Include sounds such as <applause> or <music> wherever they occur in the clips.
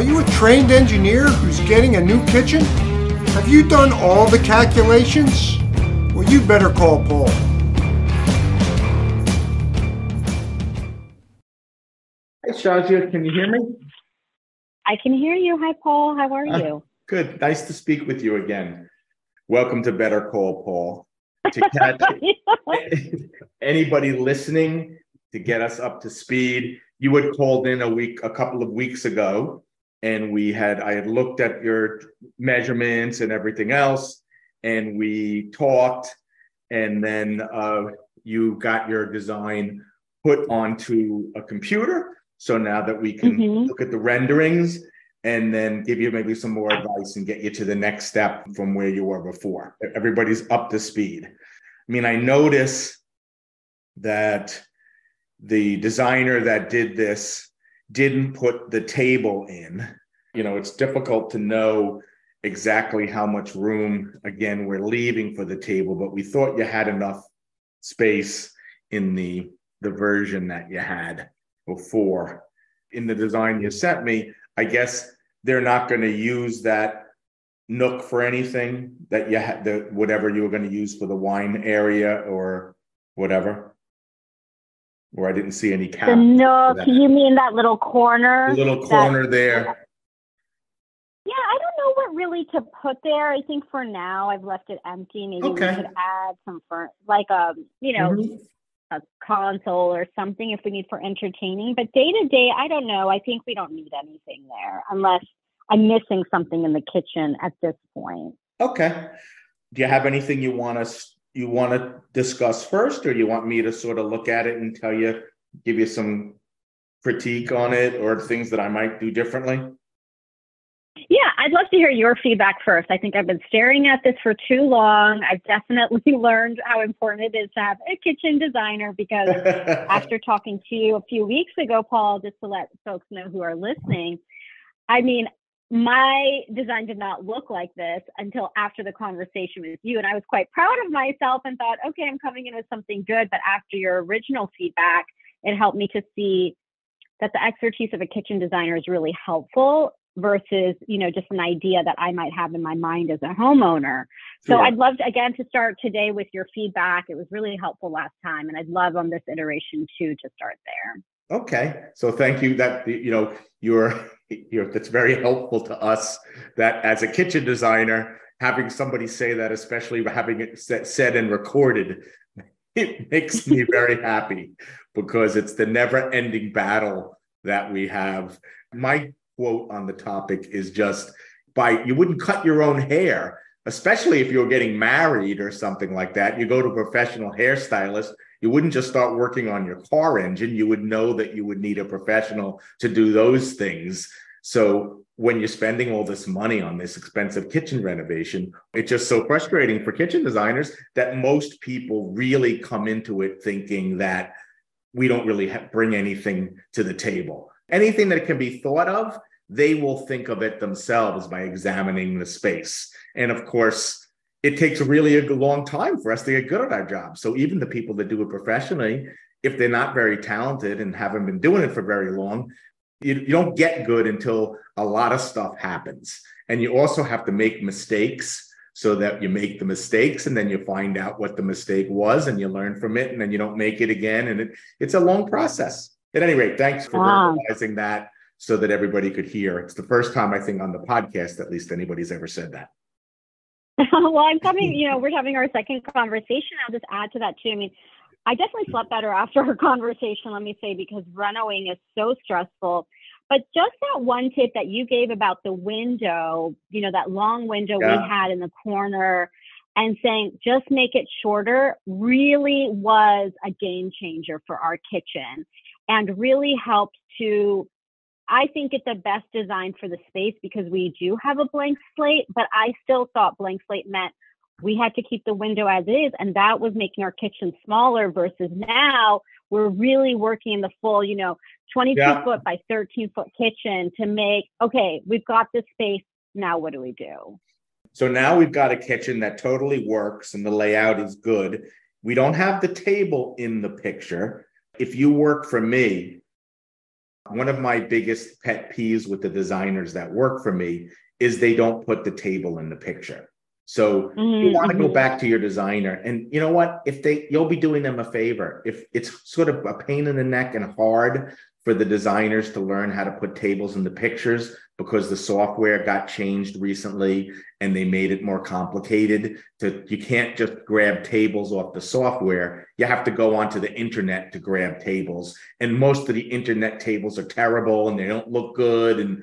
Are you a trained engineer who's getting a new kitchen? Have you done all the calculations? Well, you better call Paul. Hey, Shazia, can you hear me? I can hear you. Hi, Paul. How are Uh, you? Good. Nice to speak with you again. Welcome to Better Call Paul. To <laughs> catch anybody listening to get us up to speed, you had called in a week, a couple of weeks ago, and we had I had looked at your measurements and everything else, and we talked, and then uh, you got your design put onto a computer. So now that we can Mhm. look at the renderings and then give you maybe some more advice and get you to the next step from where you were before. Everybody's up to speed. I mean, I notice that the designer that did this didn't put the table in. You know, it's difficult to know exactly how much room, again, we're leaving for the table, but we thought you had enough space in the, the version that you had before. In the design you sent me, I guess they're not going to use that nook for anything that you had the whatever you were going to use for the wine area or whatever. Or I didn't see any cap. The nook, you mean that little corner? The little that- corner there. Yeah, I don't know what really to put there. I think for now I've left it empty. Maybe Okay. we could add some for like a you know Mhm. a console or something if we need for entertaining. But day to day, I don't know. I think we don't need anything there unless I'm missing something in the kitchen at this point. Okay. Do you have anything you want us you want to discuss first, or you want me to sort of look at it and tell you, give you some critique on it or things that I might do differently? I'd love to hear your feedback first. I think I've been staring at this for too long. I've definitely <laughs> learned how important it is to have a kitchen designer because <laughs> after talking to you a few weeks ago, Paul, just to let folks know who are listening, I mean, my design did not look like this until after the conversation with you. And I was quite proud of myself and thought, okay, I'm coming in with something good. But after your original feedback, it helped me to see that the expertise of a kitchen designer is really helpful versus, you know, just an idea that I might have in my mind as a homeowner. So Sure. I'd love to again to start today with your feedback. It was really helpful last time, and I'd love on this iteration too to start there. Okay, so thank you. That you know, you're you're that's very helpful to us. That as a kitchen designer, having somebody say that, especially having it sa- said and recorded, <laughs> it makes me <laughs> very happy because it's the never-ending battle that we have. My quote on the topic is just by you wouldn't cut your own hair, especially if you're getting married or something like that. You go to a professional hairstylist you wouldn't just start working on your car engine. You would know that you would need a professional to do those things. So when you're spending all this money on this expensive kitchen renovation it's just so frustrating for kitchen designers that most people really come into it thinking that we don't really bring anything to the table. Anything that can be thought of they will think of it themselves by examining the space and of course it takes really a long time for us to get good at our job. So even the people that do it professionally, if they're not very talented and haven't been doing it for very long, you, you don't get good until a lot of stuff happens. And you also have to make mistakes so that you make the mistakes and then you find out what the mistake was and you learn from it and then you don't make it again. And it, it's a long process. At any rate, thanks for Wow. verbalizing that so that everybody could hear. It's the first time I think on the podcast, at least anybody's ever said that. <laughs> well, I'm coming, you know, we're having our second conversation. I'll just add to that too. I mean, I definitely slept better after our <laughs> conversation, let me say, because renoing is so stressful. But just that one tip that you gave about the window, you know, that long window Yeah. we had in the corner and saying just make it shorter really was a game changer for our kitchen and really helped to I think it's the best design for the space because we do have a blank slate, but I still thought blank slate meant we had to keep the window as is, and that was making our kitchen smaller versus now we're really working in the full, you know, 22 Yeah. foot by 13 foot kitchen to make, okay, we've got this space. Now what do we do? So now we've got a kitchen that totally works and the layout is good. We don't have the table in the picture. If you work for me, one of my biggest pet peeves with the designers that work for me is they don't put the table in the picture. So mm-hmm. you want to go back to your designer and you know what if they you'll be doing them a favor if it's sort of a pain in the neck and hard for the designers to learn how to put tables in the pictures because the software got changed recently and they made it more complicated to you can't just grab tables off the software. You have to go onto the internet to grab tables. And most of the internet tables are terrible and they don't look good. And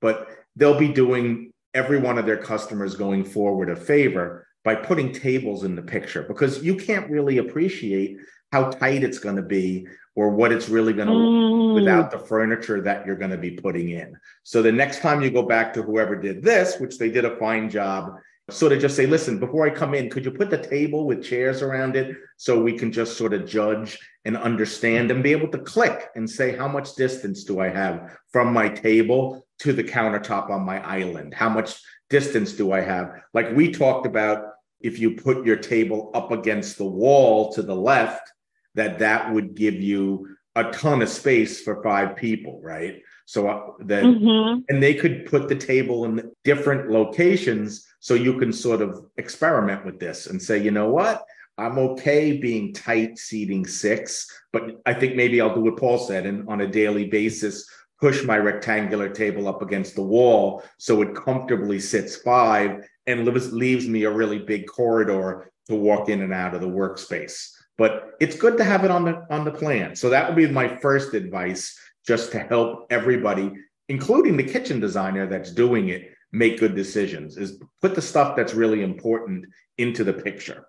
but they'll be doing every one of their customers going forward a favor by putting tables in the picture because you can't really appreciate how tight it's going to be or what it's really going to mm. look without the furniture that you're going to be putting in. So the next time you go back to whoever did this, which they did a fine job, sort of just say, listen, before I come in, could you put the table with chairs around it so we can just sort of judge and understand and be able to click and say, how much distance do I have from my table to the countertop on my island? How much distance do I have? Like we talked about, if you put your table up against the wall to the left, that that would give you a ton of space for five people, right? So uh, that mm-hmm. and they could put the table in different locations so you can sort of experiment with this and say, you know what? I'm okay being tight seating six, but I think maybe I'll do what Paul said and on a daily basis push my rectangular table up against the wall so it comfortably sits five and leaves, leaves me a really big corridor to walk in and out of the workspace but it's good to have it on the on the plan. So that would be my first advice, just to help everybody, including the kitchen designer that's doing it, make good decisions. Is put the stuff that's really important into the picture.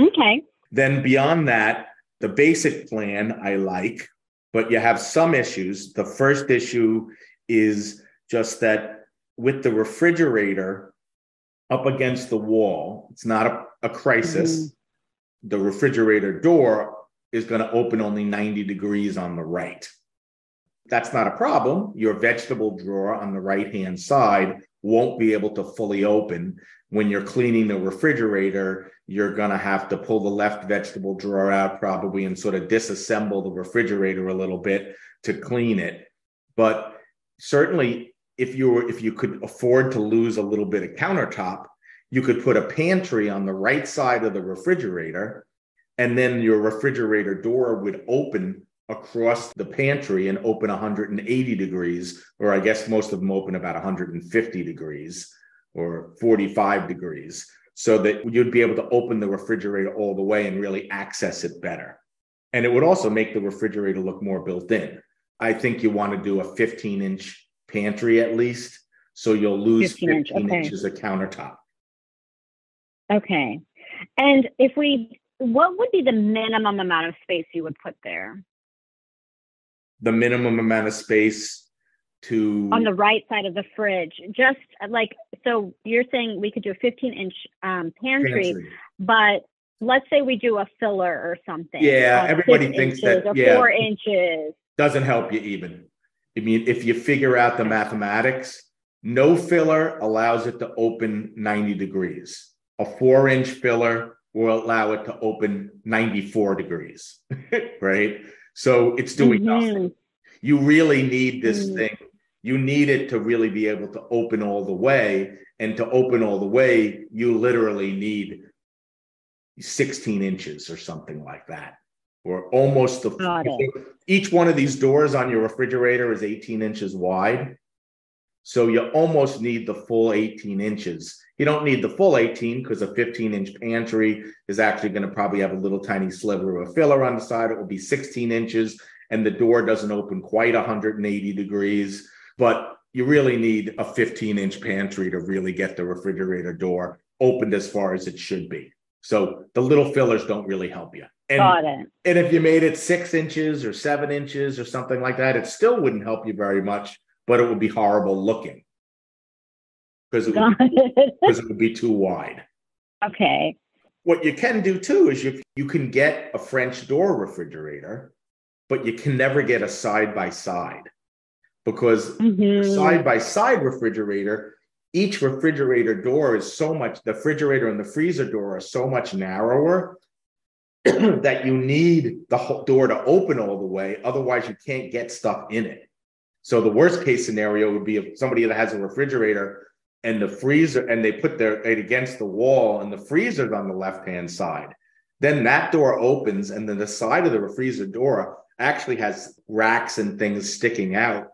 Okay. Then beyond that, the basic plan I like, but you have some issues. The first issue is just that with the refrigerator up against the wall, it's not a, a crisis. Mm-hmm the refrigerator door is going to open only 90 degrees on the right. That's not a problem. Your vegetable drawer on the right hand side won't be able to fully open. When you're cleaning the refrigerator, you're going to have to pull the left vegetable drawer out probably and sort of disassemble the refrigerator a little bit to clean it. But certainly if you were if you could afford to lose a little bit of countertop, you could put a pantry on the right side of the refrigerator, and then your refrigerator door would open across the pantry and open 180 degrees, or I guess most of them open about 150 degrees or 45 degrees, so that you'd be able to open the refrigerator all the way and really access it better. And it would also make the refrigerator look more built in. I think you want to do a 15 inch pantry at least, so you'll lose 15, 15 inch, okay. inches of countertop. Okay. And if we, what would be the minimum amount of space you would put there? The minimum amount of space to on the right side of the fridge. Just like so, you're saying we could do a 15 inch um, pantry, pantry, but let's say we do a filler or something. Yeah, everybody thinks that. Yeah, four inches doesn't help you even. I mean, if you figure out the mathematics, no filler allows it to open 90 degrees a four inch filler will allow it to open 94 degrees, <laughs> right? So it's doing mm-hmm. nothing. You really need this mm-hmm. thing. You need it to really be able to open all the way. And to open all the way, you literally need 16 inches or something like that, or almost the. Each one of these doors on your refrigerator is 18 inches wide. So you almost need the full 18 inches. You don't need the full 18 because a 15 inch pantry is actually going to probably have a little tiny sliver of a filler on the side. It will be 16 inches and the door doesn't open quite 180 degrees. But you really need a 15 inch pantry to really get the refrigerator door opened as far as it should be. So the little fillers don't really help you. And, Got it. And if you made it six inches or seven inches or something like that, it still wouldn't help you very much but it would be horrible looking because it, would, <laughs> it would be too wide. Okay. What you can do too is you, you can get a French door refrigerator, but you can never get a side by side because side by side refrigerator, each refrigerator door is so much, the refrigerator and the freezer door are so much narrower <clears throat> that you need the door to open all the way. Otherwise, you can't get stuff in it. So the worst case scenario would be if somebody that has a refrigerator and the freezer and they put their it against the wall and the freezer's on the left hand side. Then that door opens and then the side of the freezer door actually has racks and things sticking out.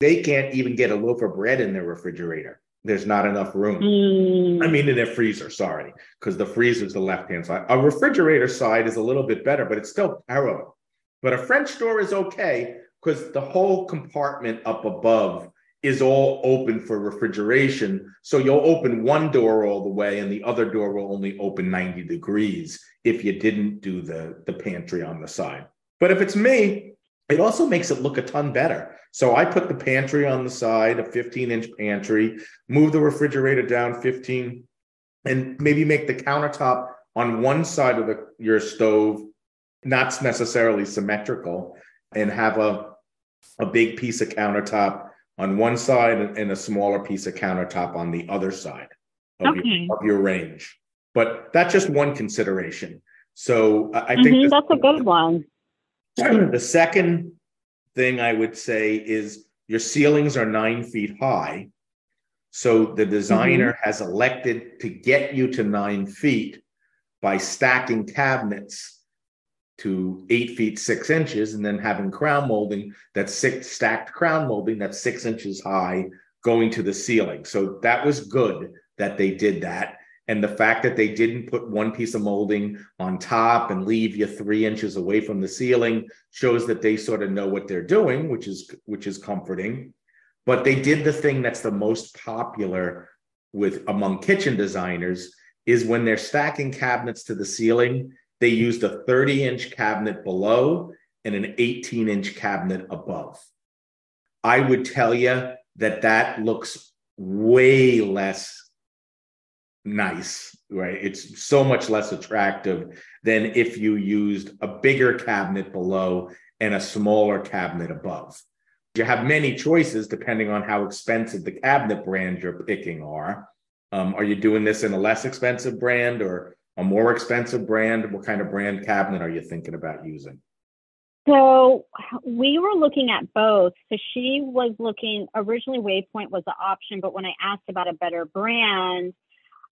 They can't even get a loaf of bread in their refrigerator there's not enough room. Mm. I mean, in their freezer, sorry, because the freezer is the left hand side. A refrigerator side is a little bit better, but it's still parallel. But a French door is okay because the whole compartment up above is all open for refrigeration. So you'll open one door all the way, and the other door will only open 90 degrees if you didn't do the, the pantry on the side. But if it's me, it also makes it look a ton better. So I put the pantry on the side, a 15 inch pantry, move the refrigerator down 15, and maybe make the countertop on one side of the, your stove not necessarily symmetrical, and have a, a big piece of countertop on one side and a smaller piece of countertop on the other side of, okay. your, of your range. But that's just one consideration. So I think mm-hmm, that's a good one. <clears throat> the second thing I would say is your ceilings are nine feet high. So the designer mm-hmm. has elected to get you to nine feet by stacking cabinets to eight feet six inches and then having crown molding that's six stacked crown molding that's six inches high going to the ceiling. So that was good that they did that. And the fact that they didn't put one piece of molding on top and leave you three inches away from the ceiling shows that they sort of know what they're doing, which is which is comforting. But they did the thing that's the most popular with among kitchen designers is when they're stacking cabinets to the ceiling, they used a 30 inch cabinet below and an 18 inch cabinet above. I would tell you that that looks way less nice, right? It's so much less attractive than if you used a bigger cabinet below and a smaller cabinet above. You have many choices depending on how expensive the cabinet brand you're picking are. Um, are you doing this in a less expensive brand or a more expensive brand? What kind of brand cabinet are you thinking about using? So we were looking at both. So she was looking originally Waypoint was the option, but when I asked about a better brand,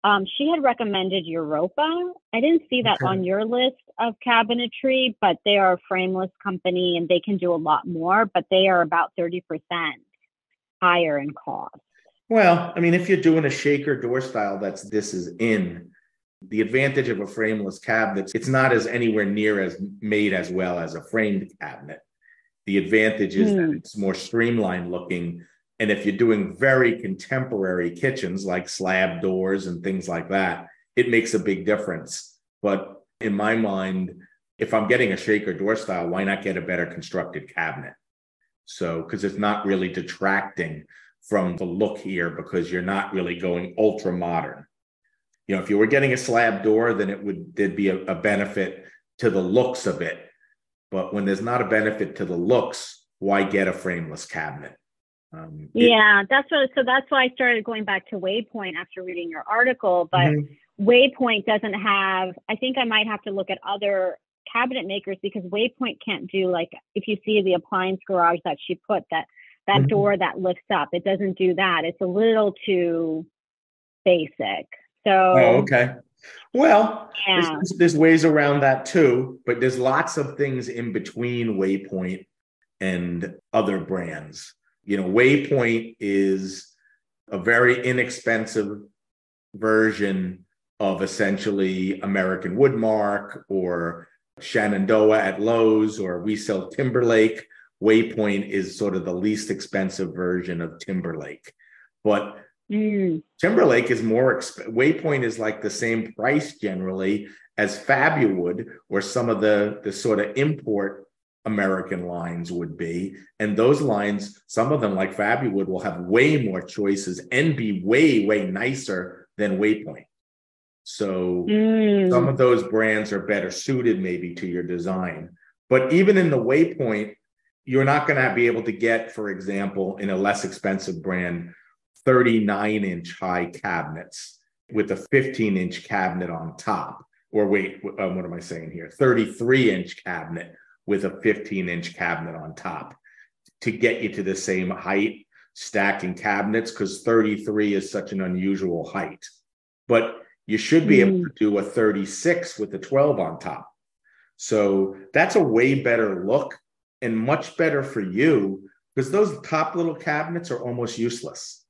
um, she had recommended Europa. I didn't see that okay. on your list of cabinetry, but they are a frameless company and they can do a lot more, but they are about 30% higher in cost. Well, I mean, if you're doing a shaker door style that's this is in, the advantage of a frameless cabinet, it's not as anywhere near as made as well as a framed cabinet. The advantage is mm. that hmm. it's more streamlined looking and if you're doing very contemporary kitchens like slab doors and things like that, it makes a big difference. But in my mind, if I'm getting a shaker door style, why not get a better constructed cabinet? So, because it's not really detracting from the look here because you're not really going ultra modern. You know, if you were getting a slab door, then it would there'd be a, a benefit to the looks of it. But when there's not a benefit to the looks, why get a frameless cabinet? Um, it, yeah, that's what. So that's why I started going back to Waypoint after reading your article. But mm-hmm. Waypoint doesn't have. I think I might have to look at other cabinet makers because Waypoint can't do like if you see the appliance garage that she put that that mm-hmm. door that lifts up. It doesn't do that. It's a little too basic. So oh, okay. Well, yeah. there's, there's ways around that too, but there's lots of things in between Waypoint and other brands you know, Waypoint is a very inexpensive version of essentially American Woodmark or Shenandoah at Lowe's or we sell Timberlake. Waypoint is sort of the least expensive version of Timberlake. But mm. Timberlake is more, exp- Waypoint is like the same price generally as Fabuwood or some of the, the sort of import American lines would be. And those lines, some of them, like Fabuwood, will have way more choices and be way, way nicer than Waypoint. So mm. some of those brands are better suited maybe to your design. But even in the Waypoint, you're not going to be able to get, for example, in a less expensive brand, 39 inch high cabinets with a 15 inch cabinet on top. Or wait, um, what am I saying here? 33 inch cabinet with a 15 inch cabinet on top. to get you to the same height stacking cabinets because 33 is such an unusual height. But you should be able to do a 36 with a 12 on top. So that's a way better look and much better for you because those top little cabinets are almost useless.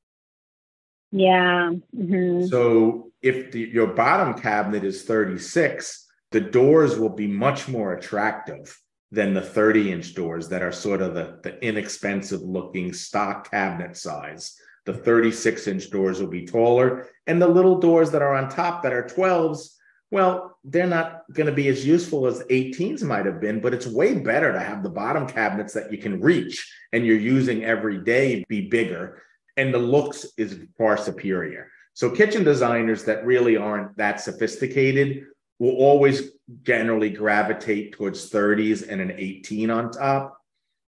Yeah. Mm-hmm. So if the, your bottom cabinet is 36, the doors will be much more attractive than the 30 inch doors that are sort of the, the inexpensive looking stock cabinet size. The 36 inch doors will be taller, and the little doors that are on top that are 12s, well, they're not going to be as useful as 18s might have been, but it's way better to have the bottom cabinets that you can reach and you're using every day be bigger, and the looks is far superior. So, kitchen designers that really aren't that sophisticated will always generally gravitate towards 30s and an 18 on top.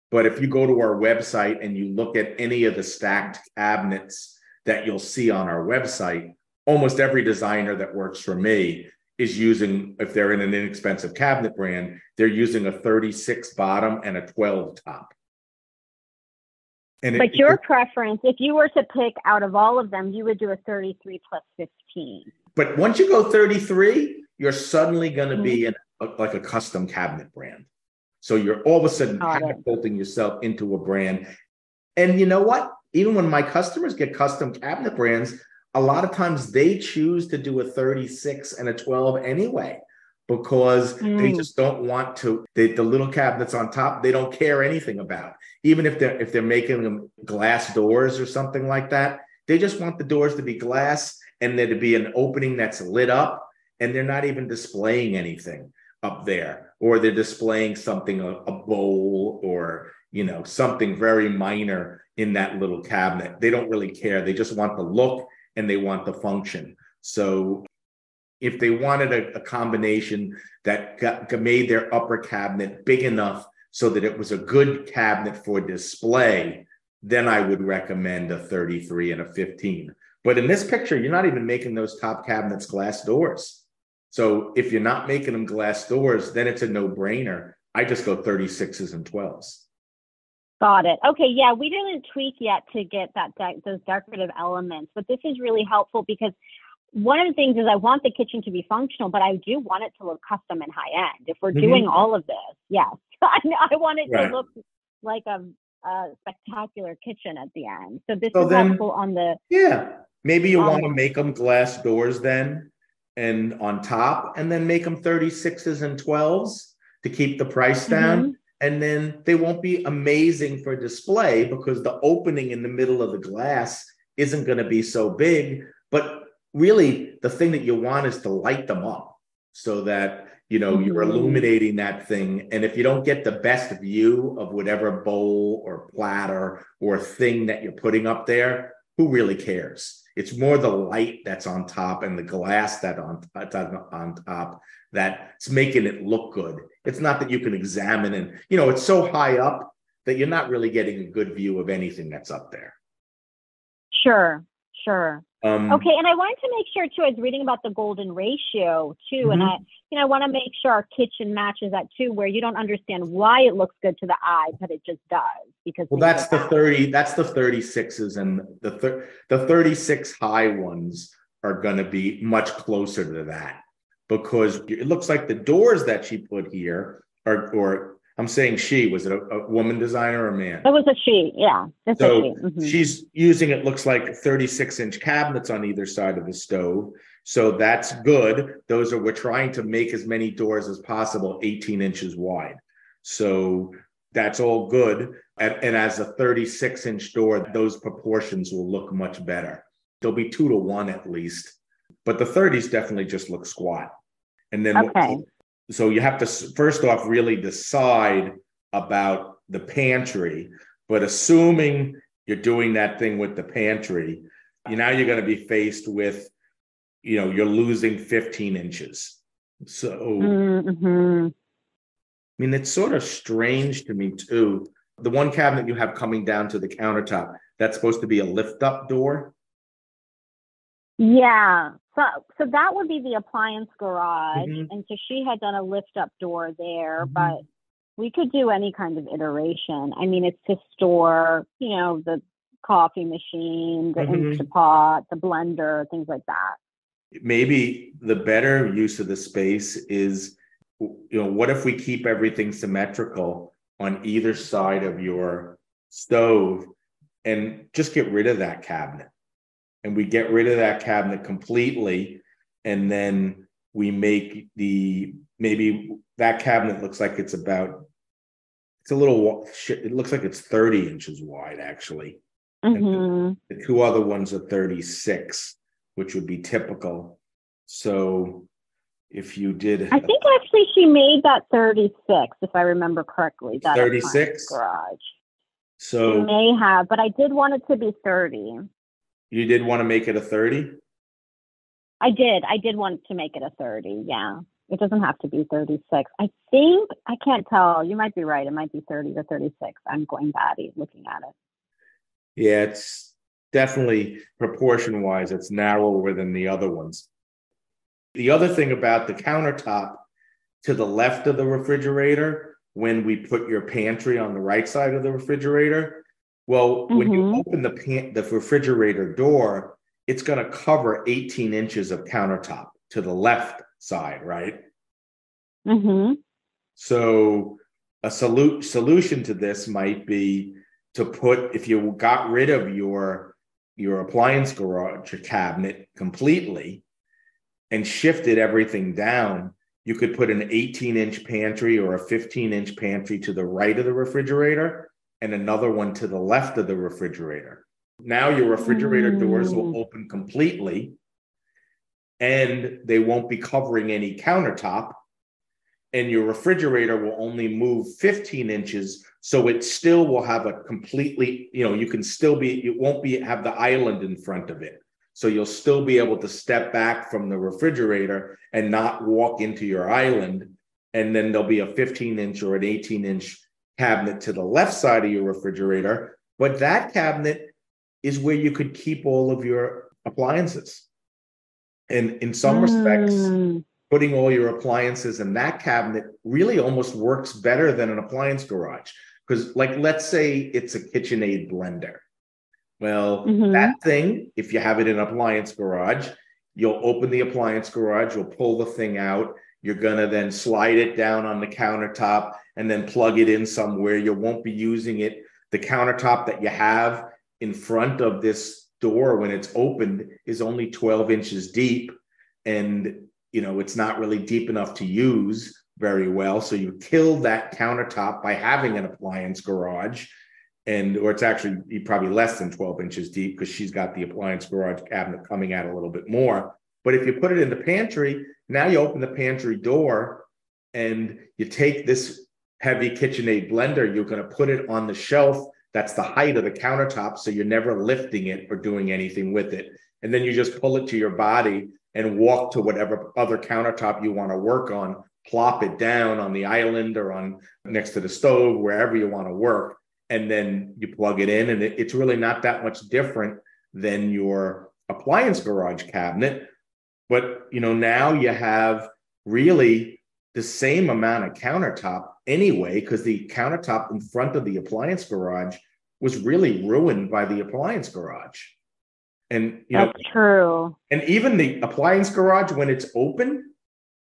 But if you go to our website and you look at any of the stacked cabinets that you'll see on our website, almost every designer that works for me is using, if they're in an inexpensive cabinet brand, they're using a 36 bottom and a 12 top. And but it, your it, preference, if you were to pick out of all of them, you would do a 33 plus 15. But once you go 33, you're suddenly going to mm-hmm. be in a, like a custom cabinet brand. So you're all of a sudden catapulting yourself into a brand. And you know what? Even when my customers get custom cabinet brands, a lot of times they choose to do a 36 and a 12 anyway because mm. they just don't want to they, the little cabinets on top they don't care anything about. Even if they're if they're making them glass doors or something like that they just want the doors to be glass and there to be an opening that's lit up and they're not even displaying anything up there. Or they're displaying something a, a, bowl or you know something very minor in that little cabinet. They don't really care. They just want the look and they want the function. So if they wanted a, a combination that got, made their upper cabinet big enough so that it was a good cabinet for display then i would recommend a 33 and a 15 but in this picture you're not even making those top cabinets glass doors so if you're not making them glass doors, then it's a no brainer. I just go 36s and 12s. Got it. Okay. Yeah, we didn't tweak yet to get that de- those decorative elements, but this is really helpful because one of the things is I want the kitchen to be functional, but I do want it to look custom and high end. If we're mm-hmm. doing all of this, yes, <laughs> I, I want it right. to look like a, a, spectacular kitchen at the end. So this so is then, helpful on the yeah. Maybe you um, want to make them glass doors then and on top and then make them 36s and 12s to keep the price down. Mm-hmm. And then they won't be amazing for display because the opening in the middle of the glass isn't going to be so big. But really, the thing that you want is to light them up so that you know mm-hmm. you're illuminating that thing. And if you don't get the best view of whatever bowl or platter or thing that you're putting up there, who really cares? It's more the light that's on top and the glass that on on top that's making it look good. It's not that you can examine and you know it's so high up that you're not really getting a good view of anything that's up there. Sure, sure. Um, okay, and I wanted to make sure too. I was reading about the golden ratio too, mm-hmm. and I, you know, I want to make sure our kitchen matches that too, where you don't understand why it looks good to the eye, but it just does because. Well, that's the thirty. That's the thirty sixes, and the thir- the thirty six high ones are going to be much closer to that because it looks like the doors that she put here are, or I'm saying she was it a, a woman designer or a man? It was a she, yeah. so she. Mm-hmm. she's using it looks like 36 inch cabinets on either side of the stove. So that's good. Those are we're trying to make as many doors as possible, 18 inches wide. So that's all good. And, and as a 36 inch door, those proportions will look much better. They'll be two to one at least, but the 30s definitely just look squat. And then okay. what, so you have to first off really decide about the pantry but assuming you're doing that thing with the pantry you now you're going to be faced with you know you're losing 15 inches so mm-hmm. i mean it's sort of strange to me too the one cabinet you have coming down to the countertop that's supposed to be a lift up door yeah. So so that would be the appliance garage. Mm-hmm. And so she had done a lift up door there, mm-hmm. but we could do any kind of iteration. I mean, it's to store, you know, the coffee machine, the Mhm. Instapot, the blender, things like that. maybe the better use of the space is you know what if we keep everything symmetrical on either side of your stove and just get rid of that cabinet and we get rid of that cabinet completely and then we make the maybe that cabinet looks like it's about it's a little it looks like it's 30 inches wide actually hmm the two other ones are 36, which would be typical. So if you did I think actually she made that 36, if I remember correctly. That 36? garage. She so may have, but I did want it to be 30. You did want to make it a 30? I did. I did want to make it a 30. Yeah. It doesn't have to be 36. I think, I can't tell. You might be right. It might be 30 to 36. I'm going batty looking at it. Yeah, it's definitely proportion wise, it's narrower than the other ones. The other thing about the countertop to the left of the refrigerator, when we put your pantry on the right side of the refrigerator, well, when you Mhm. open the pan- the refrigerator door, it's going to cover 18 inches of countertop to the left side, right? Mm-hmm. So a solu- solution to this might be to put if you got rid of your your appliance garage cabinet completely and shifted everything down, you could put an 18 inch pantry or a 15 inch pantry to the right of the refrigerator and another one to the left of the refrigerator. Now your refrigerator doors will Mm. open completely and they won't be covering any countertop and your refrigerator will only move 15 inches so it still will have a completely you know you can still be it won't be have the island in front of it so you'll still be able to step back from the refrigerator and not walk into your island and then there'll be a 15 inch or an 18 inch cabinet to the left side of your refrigerator but that cabinet is where you could keep all of your appliances and in some respects Mm. putting all your appliances in that cabinet really almost works better than an appliance garage. Because, like, let's say it's a KitchenAid blender. Well, Mhm. that thing, if you have it in an appliance garage, you'll open the appliance garage, you'll pull the thing out, you're going to then slide it down on the countertop and then plug it in somewhere. You won't be using it. The countertop that you have in front of this door when it's opened is only 12 inches deep. And you know it's not really deep enough to use very well so you kill that countertop by having an appliance garage and or it's actually probably less than 12 inches deep because she's got the appliance garage cabinet coming out a little bit more but if you put it in the pantry now you open the pantry door and you take this heavy KitchenAid blender you're going to put it on the shelf that's the height of the countertop so you're never lifting it or doing anything with it and then you just pull it to your body and walk to whatever other countertop you want to work on, plop it down on the island or on next to the stove, wherever you want to work, and then you plug it in. And it, it's really not that much different than your appliance garage cabinet. But you know, now you have really the same amount of countertop anyway, because the countertop in front of the appliance garage was really ruined by the appliance garage. And you know, true. and even the appliance garage, when it's open,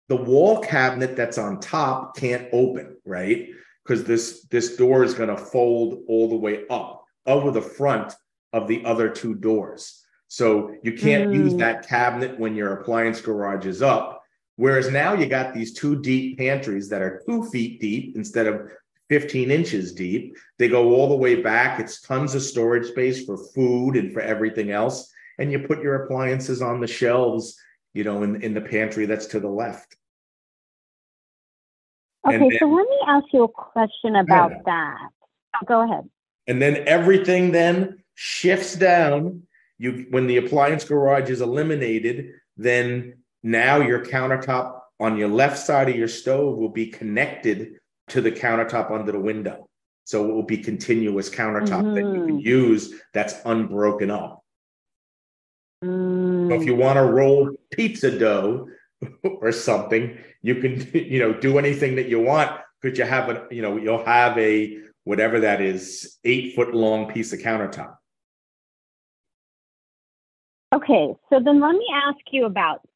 the wall cabinet that's on top can't open, right? Because this this door is going to fold all the way up over the front of the other two doors. So you can't use Mm. that cabinet when your appliance garage is up. Whereas now you got these two deep pantries that are two feet deep instead of 15 inches deep. They go all the way back. It's tons of storage space for food and for everything else. And you put your appliances on the shelves, you know, in, in the pantry that's to the left. Okay, And so let me ask you a question about Yeah. that. Go ahead. And then everything then shifts down. You when the appliance garage is eliminated, then now your countertop on your left side of your stove will be connected to the countertop under the window. So it will be continuous countertop that you can Mhm. use that's unbroken up. Mm, So if you want to roll pizza dough <laughs> or something, you can, <laughs> you know, do anything that you want because you have a, you know, you'll have a whatever that is, eight foot long piece of countertop. Okay, so then let me ask you about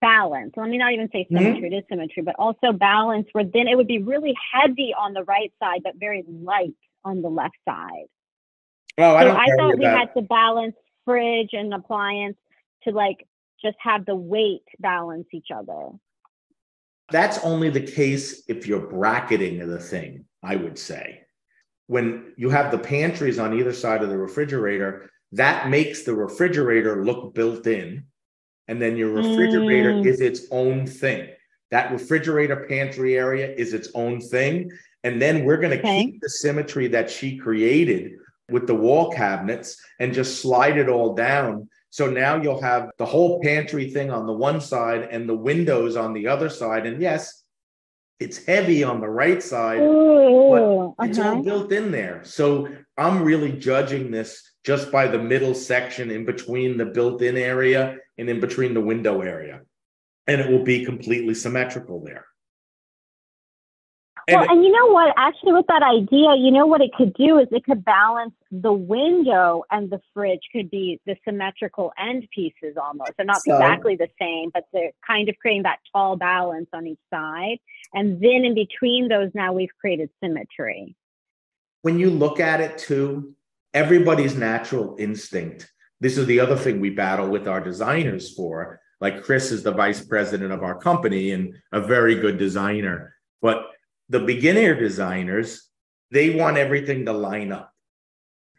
balance. Let me not even say symmetry, mm-hmm. it is symmetry, but also balance, where then it would be really heavy on the right side, but very light on the left side. Oh, I, so I thought we had to balance fridge and appliance to like just have the weight balance each other. That's only the case if you're bracketing the thing, I would say. When you have the pantries on either side of the refrigerator, that makes the refrigerator look built in. And then your refrigerator mm. is its own thing. That refrigerator pantry area is its own thing. And then we're going to okay. keep the symmetry that she created with the wall cabinets and just slide it all down. So now you'll have the whole pantry thing on the one side and the windows on the other side. And yes, it's heavy on the right side, Ooh, but it's uh-huh. all built in there. So I'm really judging this just by the middle section in between the built-in area and in between the window area. And it will be completely symmetrical there. And well, and you know what? Actually, with that idea, you know what it could do is it could balance the window and the fridge could be the symmetrical end pieces almost. They're not so, exactly the same, but they're kind of creating that tall balance on each side. And then in between those, now we've created symmetry. When you look at it too, everybody's natural instinct. This is the other thing we battle with our designers for. Like Chris is the vice president of our company and a very good designer. But the beginner designers, they want everything to line up.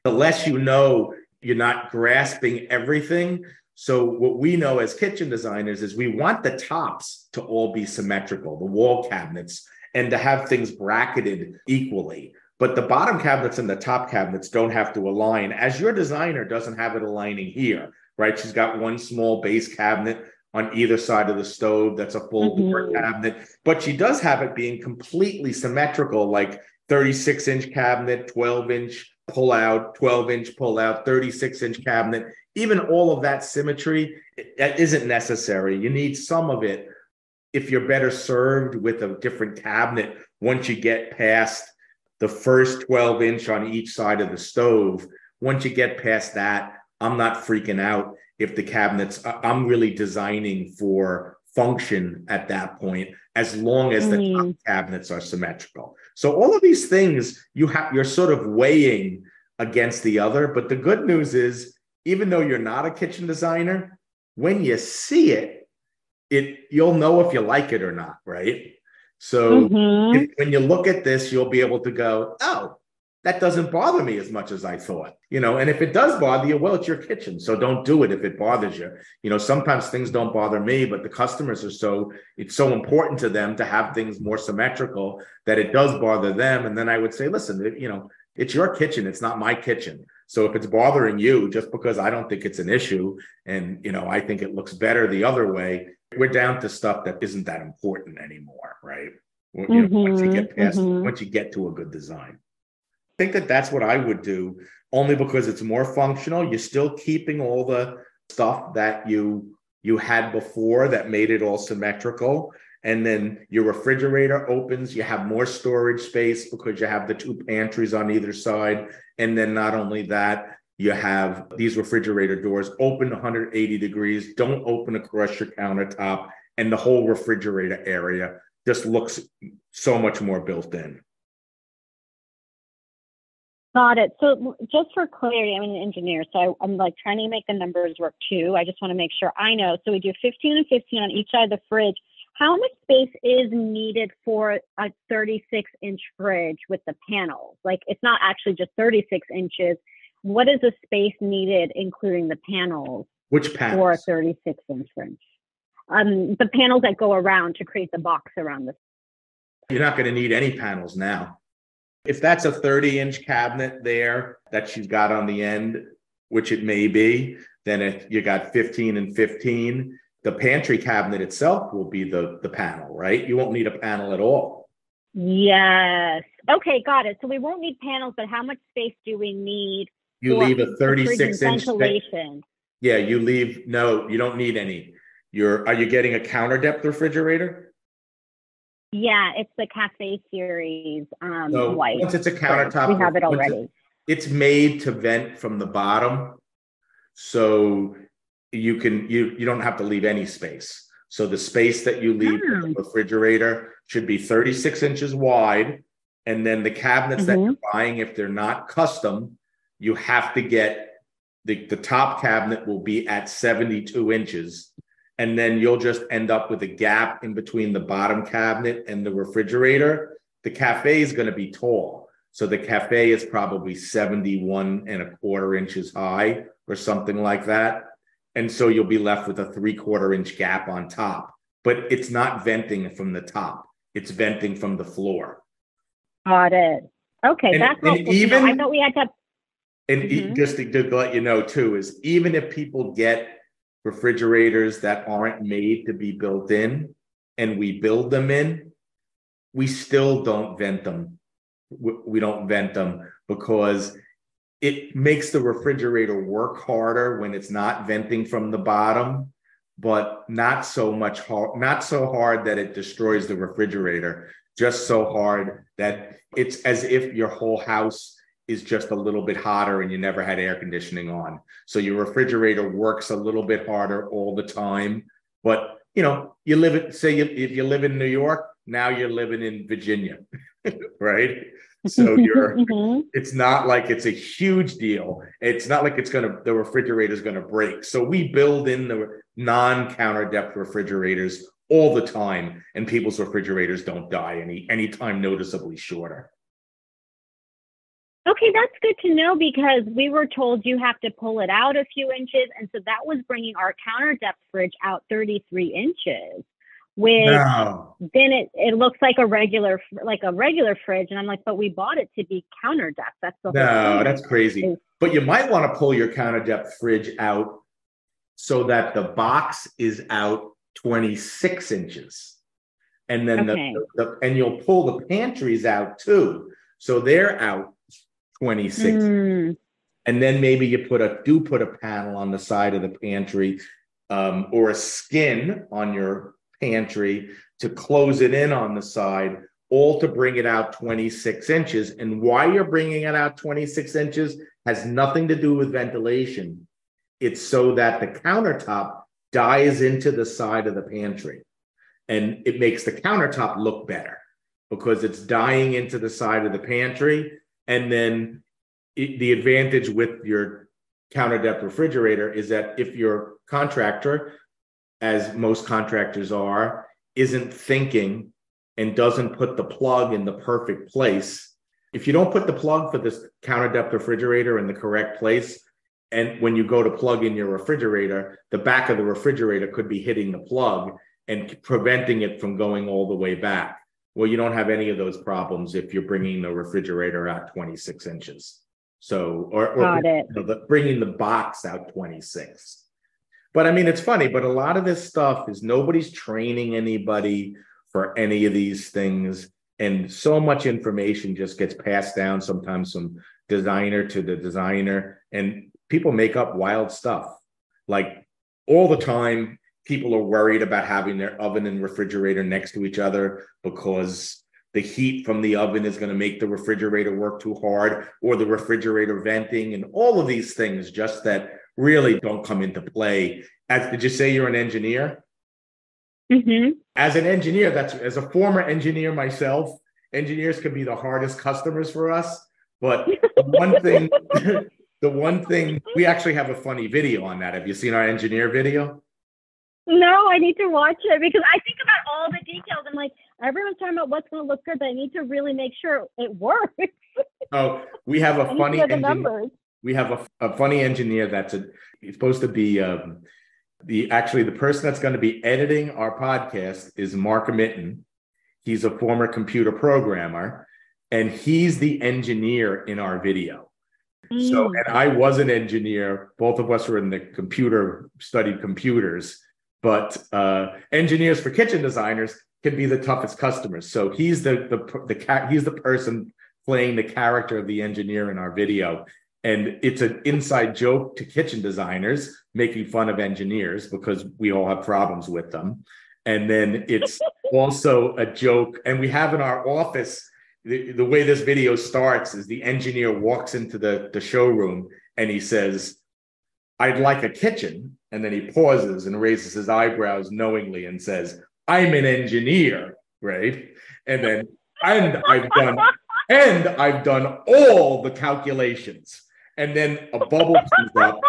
The less you know, you're not grasping everything. So, what we know as kitchen designers is we want the tops to all be symmetrical, the wall cabinets, and to have things bracketed equally. But the bottom cabinets and the top cabinets don't have to align, as your designer doesn't have it aligning here, right? She's got one small base cabinet on either side of the stove that's a full mm-hmm. door cabinet, but she does have it being completely symmetrical, like 36 inch cabinet, 12 inch pull out, 12 inch pull out, 36 inch cabinet. Even all of that symmetry that isn't necessary. You need some of it if you're better served with a different cabinet once you get past the first 12 inch on each side of the stove. Once you get past that, I'm not freaking out if the cabinets, I'm really designing for function at that point, as long as the mm. top cabinets are symmetrical. So all of these things you have, you're sort of weighing against the other. But the good news is, even though you're not a kitchen designer, when you see it, it you'll know if you like it or not, right? So mm-hmm. if, when you look at this, you'll be able to go, oh, that doesn't bother me as much as I thought, you know. And if it does bother you, well, it's your kitchen, so don't do it if it bothers you. You know, sometimes things don't bother me, but the customers are so it's so important to them to have things more symmetrical that it does bother them. And then I would say, listen, you know, it's your kitchen, it's not my kitchen. So if it's bothering you, just because I don't think it's an issue, and you know, I think it looks better the other way, we're down to stuff that isn't that important anymore, right? You know, mm-hmm, once you get past, mm-hmm. once you get to a good design I think that that's what I would do, only because it's more functional. You're still keeping all the stuff that you you had before that made it all symmetrical. And then your refrigerator opens, you have more storage space because you have the two pantries on either side. And then not only that, you have these refrigerator doors open 180 degrees, don't open across your countertop, and the whole refrigerator area just looks so much more built in. Got it. So just for clarity, I'm an engineer, so I, am like trying to make the numbers work too. I just want to make sure I know. So we do 15 and 15 on each side of the fridge. How much space is needed for a 36 inch fridge with the panels? Like it's not actually just 36 inches. What is the space needed, including the panels? Which panels? For a 36 inch fridge. Um, the panels that go around to create the box around the. You're not going to need any panels now. If that's a 30 inch cabinet there that she's got on the end, which it may be, then if you got 15 and 15, the pantry cabinet itself will be the, the panel, right? You won't need a panel at all. Yes. Okay, got it. So we won't need panels, but how much space do we need? You leave a 36 inch ventilation. Yeah, you leave no, you don't need any. You're are you getting a counter depth refrigerator? Yeah, it's the cafe series um, So white. once it's a countertop, we have it already. It's made to vent from the bottom, so you can you you don't have to leave any space. So the space that you leave in the refrigerator should be 36 inches wide, and then the cabinets that Mhm. you're buying, if they're not custom, you have to get the the top cabinet will be at 72 inches, and then you'll just end up with a gap in between the bottom cabinet and the refrigerator. The cafe is going to be tall. So the cafe is probably 71 and a quarter inches high or something like that. And so you'll be left with a three quarter inch gap on top, but it's not venting from the top, it's venting from the floor. Got it. Okay, And- that's and helpful. even- I thought we had to. And e- Mhm. just to, to let you know too, is even if people get refrigerators that aren't made to be built in and we build them in, we still don't vent them. We don't vent them because it makes the refrigerator work harder when it's not venting from the bottom, but not so much hard, not so hard that it destroys the refrigerator, just so hard that it's as if your whole house is just a little bit hotter and you never had air conditioning on. So your refrigerator works a little bit harder all the time. But you know, you live it, say you, if you live in New York, now you're living in Virginia, <laughs> right? So you're <laughs> Mhm. it's not like it's a huge deal. It's not like it's gonna the refrigerator is gonna break. So we build in the non-counter depth refrigerators all the time, and people's refrigerators don't die any anytime noticeably shorter. Okay, that's good to know because we were told you have to pull it out a few inches, and so that was bringing our counter depth fridge out 33 inches. Which No. then it, it looks like a regular like a regular fridge, and I'm like, but we bought it to be counter depth. That's the whole No, that's crazy. Is- But you might want to pull your counter depth fridge out so that the box is out 26 inches. And then Okay. the, the and you'll pull the pantries out too. So they're out 26. Mm, And then maybe you put a do put a panel on the side of the pantry um, or a skin on your pantry to close it in on the side, all to bring it out 26 inches. And why you're bringing it out 26 inches has nothing to do with ventilation. It's so that the countertop dies into the side of the pantry and it makes the countertop look better because it's dying into the side of the pantry. And then it, the advantage with your counter depth refrigerator is that if your contractor, as most contractors are, isn't thinking and doesn't put the plug in the perfect place, if you don't put the plug for this counter depth refrigerator in the correct place, and when you go to plug in your refrigerator, the back of the refrigerator could be hitting the plug and preventing it from going all the way back. Well, you don't have any of those problems if you're bringing the refrigerator out 26 inches. So, or, or you know, the, bringing the box out 26. But I mean, it's funny, but a lot of this stuff is nobody's training anybody for any of these things. And so much information just gets passed down sometimes from designer to the designer, and people make up wild stuff. Like all the time, people are worried about having their oven and refrigerator next to each other because the heat from the oven is going to make the refrigerator work too hard or the refrigerator venting and all of these things just that really don't come into play as did you say you're an engineer hmm as an engineer that's as a former engineer myself engineers can be the hardest customers for us but the one thing <laughs> the one thing we actually have a funny video on that have you seen our engineer video No, I need to watch it because I think about all the details. I'm like, everyone's talking about what's going to look good, but I need to really make sure it works. oh we have a <laughs> funny engineer numbers. We have a, a funny engineer that's a he's supposed to be um, the actually the person that's going to be editing our podcast is Mark Mitten. He's a former computer programmer, and he's the engineer in our video. So, Mm. and I was an engineer. Both of us were in the computer, studied computers, but uh, engineers for kitchen designers can be the toughest customers. So he's the the the he's the person playing the character of the engineer in our video, and it's an inside joke to kitchen designers making fun of engineers because we all have problems with them. And then it's <laughs> also a joke, and we have in our office the, the way this video starts is the engineer walks into the, the showroom and he says, I'd like a kitchen. And then he pauses and raises his eyebrows knowingly and says, I'm an engineer, right? And then, and I've done, and I've done all the calculations. And then a bubble comes up,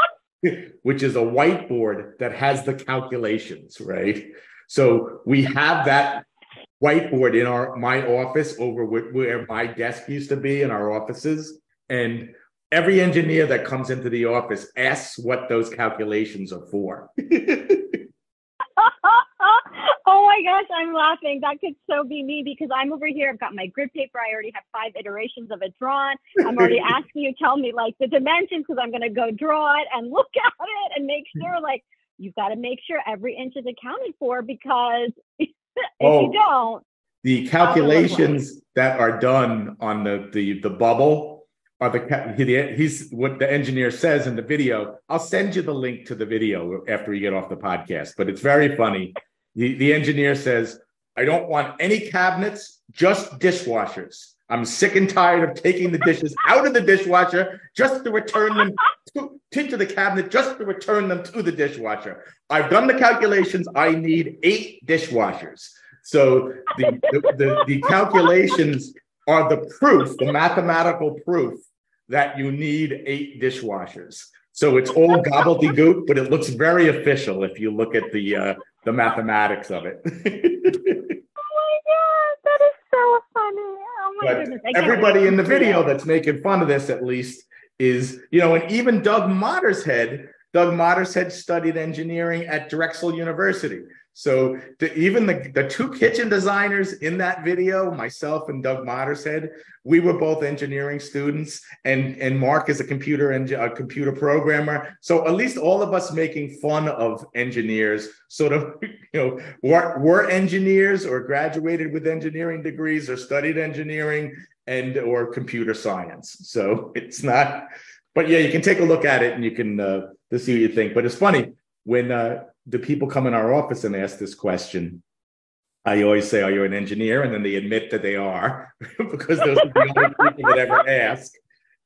<laughs> which is a whiteboard that has the calculations, right? So we have that whiteboard in our my office over where my desk used to be in our offices and every engineer that comes into the office asks what those calculations are for <laughs> my gosh i'm laughing. That could so be me because i'm over here. I've got my grid paper. I already have five iterations of it drawn. I'm already <laughs> asking you tell me like the dimensions because i'm going to go draw it and look <laughs> at it and make hmm. sure like you've got to make sure every inch is accounted for because <laughs> if oh, you don't, the calculations that are done on the the the bubble are the he's what the engineer says in the video. I'll send you the link to the video after we get off the podcast, but it's very funny. The the engineer says, "I don't want any cabinets, just dishwashers." I'm sick and tired of taking the dishes out of the dishwasher just to return them to, the cabinet, just to return them to the dishwasher. I've done the calculations. I need eight dishwashers. So the, the, the, the calculations are the proof, the mathematical proof that you need eight dishwashers. So it's all gobbledygook, but it looks very official if you look at the uh, the mathematics of it. <laughs> Oh my god, that is so funny. Oh my but goodness. Everybody in the video that's making fun of this, at least, is, you know, and even Doug Mottershead, Doug Mottershead studied engineering at Drexel University. So the, even the, the two kitchen designers in that video, myself and Doug Mottershead, we were both engineering students, and and Mark is a computer and a computer programmer. So at least all of us making fun of engineers, sort of, <laughs> you know, were, were engineers or graduated with engineering degrees or studied engineering and or computer science. So it's not, but yeah, you can take a look at it and you can uh, to see what you think. But it's funny when. Uh, the people come in our office and ask this question, I always say, Are you an engineer? And then they admit that they are, <laughs> because those are the only people that ever ask.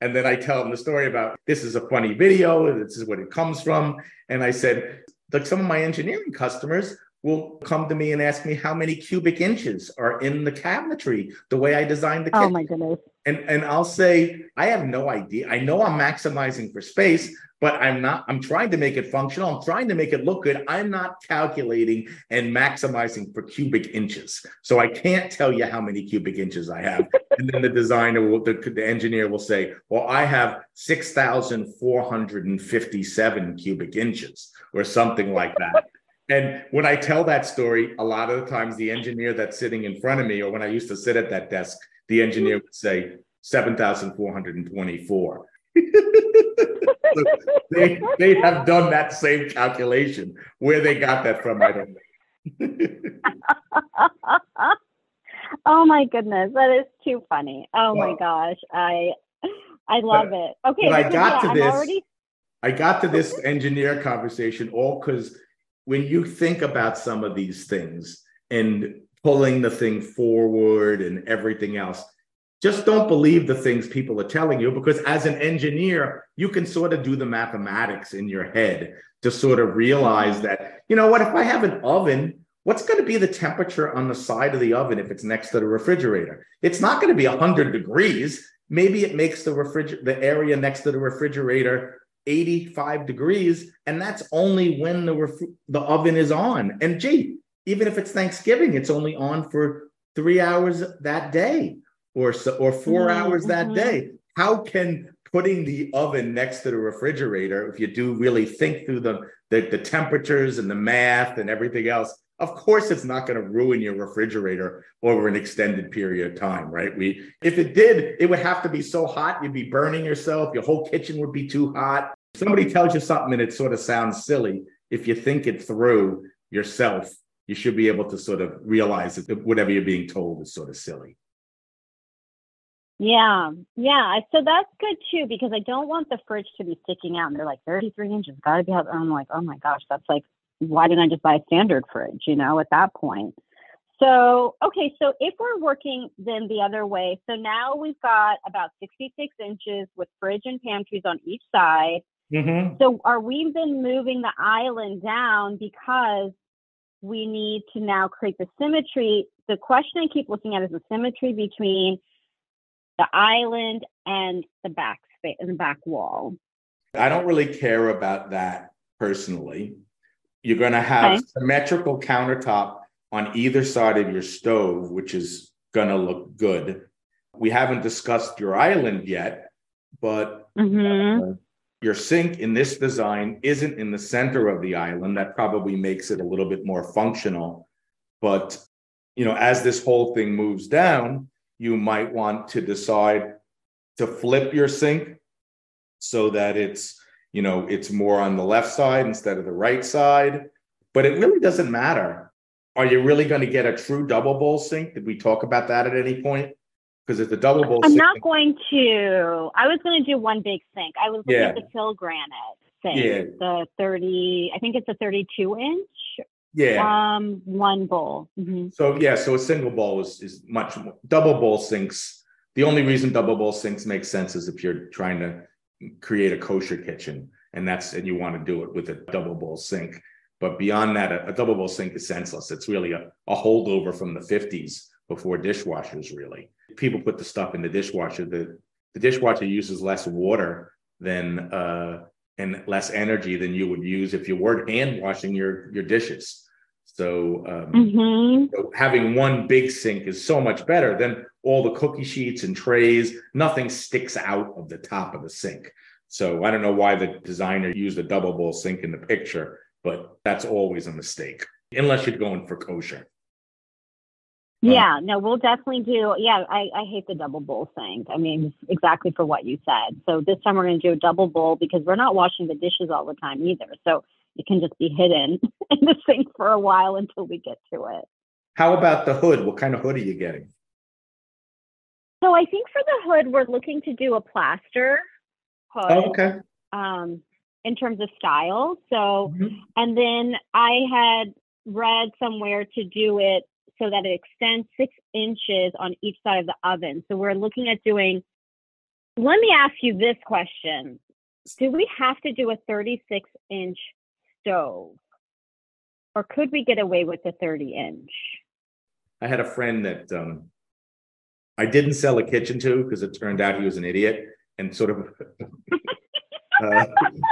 And then I tell them the story about this is a funny video, this is what it comes from. And I said, like some of my engineering customers will come to me and ask me how many cubic inches are in the cabinetry, the way I designed the kitchen. Oh my goodness. And, and I'll say, I have no idea. I know I'm maximizing for space, but I'm not, I'm trying to make it functional. I'm trying to make it look good. I'm not calculating and maximizing for cubic inches. So I can't tell you how many cubic inches I have. <laughs> and then the designer will, the, the engineer will say, well, I have 6,457 cubic inches or something like that. <laughs> And when I tell that story, a lot of the times the engineer that's sitting in front of me, or when I used to sit at that desk, the engineer would say 7,424. So <laughs> they, they have done that same calculation. Where they got that from, I don't know. <laughs> oh my goodness, that is too funny. Oh well, my gosh, I I love it. Okay, I got yeah, to this. Already... I got to this <laughs> engineer conversation all because when you think about some of these things and pulling the thing forward and everything else, just don't believe the things people are telling you because as an engineer you can sort of do the mathematics in your head to sort of realize that you know what if i have an oven what's going to be the temperature on the side of the oven if it's next to the refrigerator? It's not going to be 100 degrees. Maybe it makes the refrigerator the area next to the refrigerator 85 degrees and that's only when the ref- the oven is on. And gee even if it's thanksgiving it's only on for 3 hours that day or so, or 4 mm-hmm. hours that mm-hmm. day. How can putting the oven next to the refrigerator, if you do really think through the, the, the temperatures and the math and everything else, of course it's not going to ruin your refrigerator over an extended period of time, right? We if it did, it would have to be so hot you'd be burning yourself, your whole kitchen would be too hot. Somebody tells you something and it sort of sounds silly. If you think it through yourself, you should be able to sort of realize that whatever you're being told is sort of silly. Yeah, yeah. So that's good too because I don't want the fridge to be sticking out. And they're like 33 inches, gotta be out. I'm like, oh my gosh, that's like, why didn't I just buy a standard fridge? You know, at that point. So, okay, so if we're working then the other way, so now we've got about 66 inches with fridge and pantries on each side. Mm-hmm. So, are we then moving the island down because we need to now create the symmetry? The question I keep looking at is the symmetry between the island and the back space and the back wall. I don't really care about that personally. You're going to have Okay. symmetrical countertop on either side of your stove, which is going to look good. We haven't discussed your island yet, but Mm-hmm. your sink in this design isn't in the center of the island. That probably makes it a little bit more functional. But, you know, as this whole thing moves down, you might want to decide to flip your sink so that it's, you know, it's more on the left side instead of the right side. But it really doesn't matter. Are you really going to get a true double bowl sink? Did we talk about that at any point? Because it's a double bowl I'm sink. not going to. I was going to do one big sink. I was looking Yeah. at the Till Granite sink, Yeah. the 30. I think it's a 32 inch. Yeah. Um, one bowl. hmm So yeah, so a single bowl is is much more double bowl sinks. The only reason double bowl sinks make sense is if you're trying to create a kosher kitchen, and that's and you want to do it with a double bowl sink. But beyond that, a, a double bowl sink is senseless. It's really a, a holdover from the 50s before dishwashers, really. People put the stuff in the dishwasher. The the dishwasher uses less water than uh and less energy than you would use if you weren't hand washing your your dishes. So um, hmm so having one big sink is so much better than all the cookie sheets and trays. Nothing sticks out of the top of the sink. So I don't know why the designer used a double bowl sink in the picture, but that's always a mistake unless you're going for kosher. Yeah, no, we'll definitely do. Yeah, I, I hate the double bowl sink. I mean, exactly for what you said. So this time we're going to do a double bowl because we're not washing the dishes all the time either. So it can just be hidden <laughs> in the sink for a while until we get to it. How about the hood? What kind of hood are you getting? So I think for the hood, we're looking to do a plaster hood. Oh, okay. um, in terms of style. So, Mhm. and then I had read somewhere to do it so that it extends six inches on each side of the oven. So we're looking at doing. Let me ask you this question: Do we have to do a 36 inch stove, or could we get away with a 30 inch? I had a friend that um, I didn't sell a kitchen to because it turned out he was an idiot and sort of. <laughs> uh,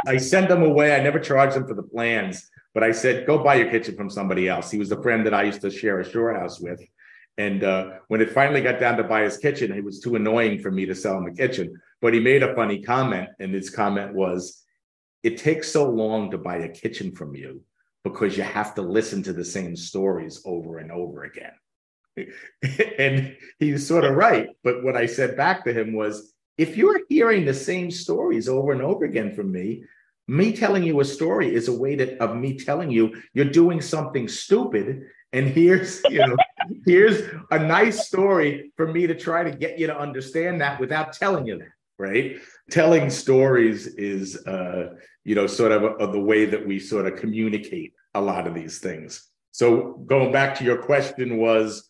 I sent them away. I never charged them for the plans, but I said, "Go buy your kitchen from somebody else." He was a friend that I used to share a shore house with, and uh, when it finally got down to buy his kitchen, it was too annoying for me to sell him a kitchen. But he made a funny comment, and his comment was, "It takes so long to buy a kitchen from you because you have to listen to the same stories over and over again." <laughs> and he's sort of right. But what I said back to him was if you're hearing the same stories over and over again from me, me telling you a story is a way that, of me telling you you're doing something stupid. And here's, <laughs> you know, here's a nice story for me to try to get you to understand that without telling you that, right? Telling stories is, uh, you know, sort of, of the way that we sort of communicate a lot of these things. So going back to your question was,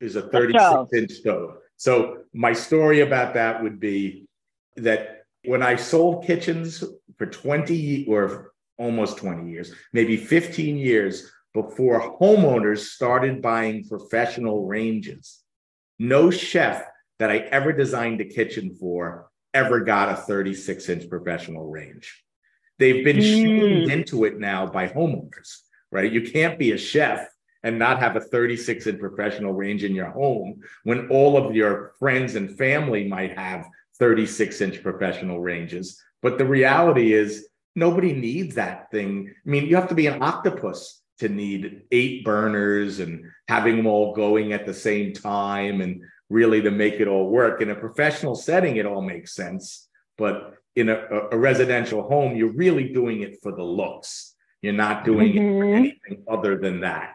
is a 36 inch stove. So my story about that would be that when I sold kitchens for 20 or almost 20 years, maybe 15 years before homeowners started buying professional ranges, no chef that I ever designed a kitchen for ever got a 36 inch professional range. They've been Mm. into it now by homeowners, right? You can't be a chef and not have a 36 inch professional range in your home when all of your friends and family might have 36 inch professional ranges. But the reality is, nobody needs that thing. I mean, you have to be an octopus to need eight burners and having them all going at the same time and really to make it all work. In a professional setting, it all makes sense. But in a, a residential home, you're really doing it for the looks. You're not doing it for Mhm. anything other than that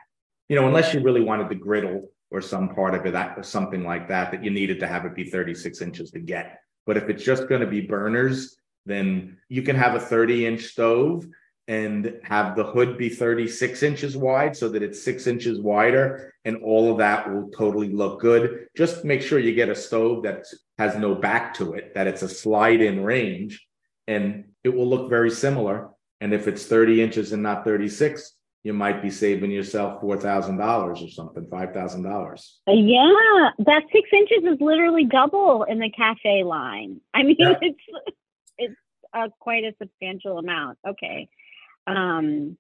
you know, unless you really wanted the griddle or some part of it, that or something like that, that you needed to have it be 36 inches to get. But if it's just going to be burners, then you can have a 30 inch stove and have the hood be 36 inches wide so that it's six inches wider and all of that will totally look good. Just make sure you get a stove that has no back to it that it's a slide in range and it will look very similar. And if it's 30 inches and not 36 you might be saving yourself $4000 or something $5000 yeah that six inches is literally double in the cafe line i mean yeah. <laughs> it's it's uh, quite a substantial amount okay um,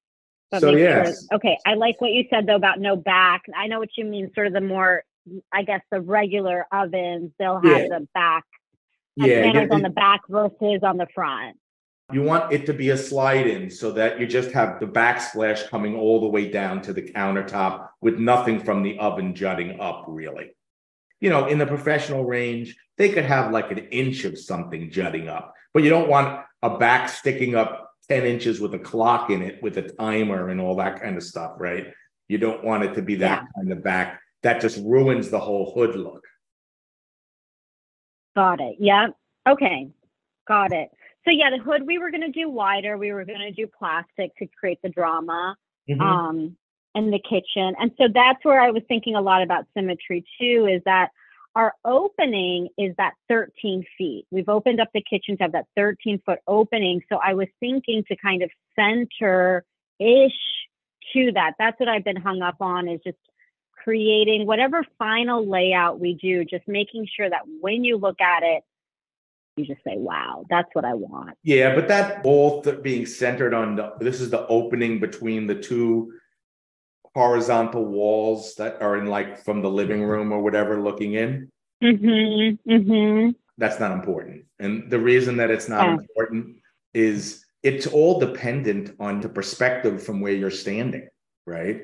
so yes. Sure. Okay, I like what you said though about no back. I know what you mean. Sort of the more, I guess, the regular ovens they'll have yeah. the back, yeah, panels yeah. on the back versus on the front. You want it to be a slide in so that you just have the backsplash coming all the way down to the countertop with nothing from the oven jutting up, really. You know, in the professional range, they could have like an inch of something jutting up, but you don't want a back sticking up 10 inches with a clock in it with a timer and all that kind of stuff, right? You don't want it to be that yeah. kind of back. That just ruins the whole hood look. Got it. Yeah. Okay. Got it. So yeah, the hood we were going to do wider. We were going to do plastic to create the drama mm-hmm. um, in the kitchen. And so that's where I was thinking a lot about symmetry too, is that our opening is that 13 feet. We've opened up the kitchen to have that 13 foot opening. So I was thinking to kind of center ish to that. That's what I've been hung up on is just creating whatever final layout we do, just making sure that when you look at it, you just say, wow, that's what I want. Yeah, but that all th- being centered on the, this is the opening between the two horizontal walls that are in like from the living room or whatever looking in. Mm-hmm, mm-hmm. That's not important. And the reason that it's not yeah. important is it's all dependent on the perspective from where you're standing, right?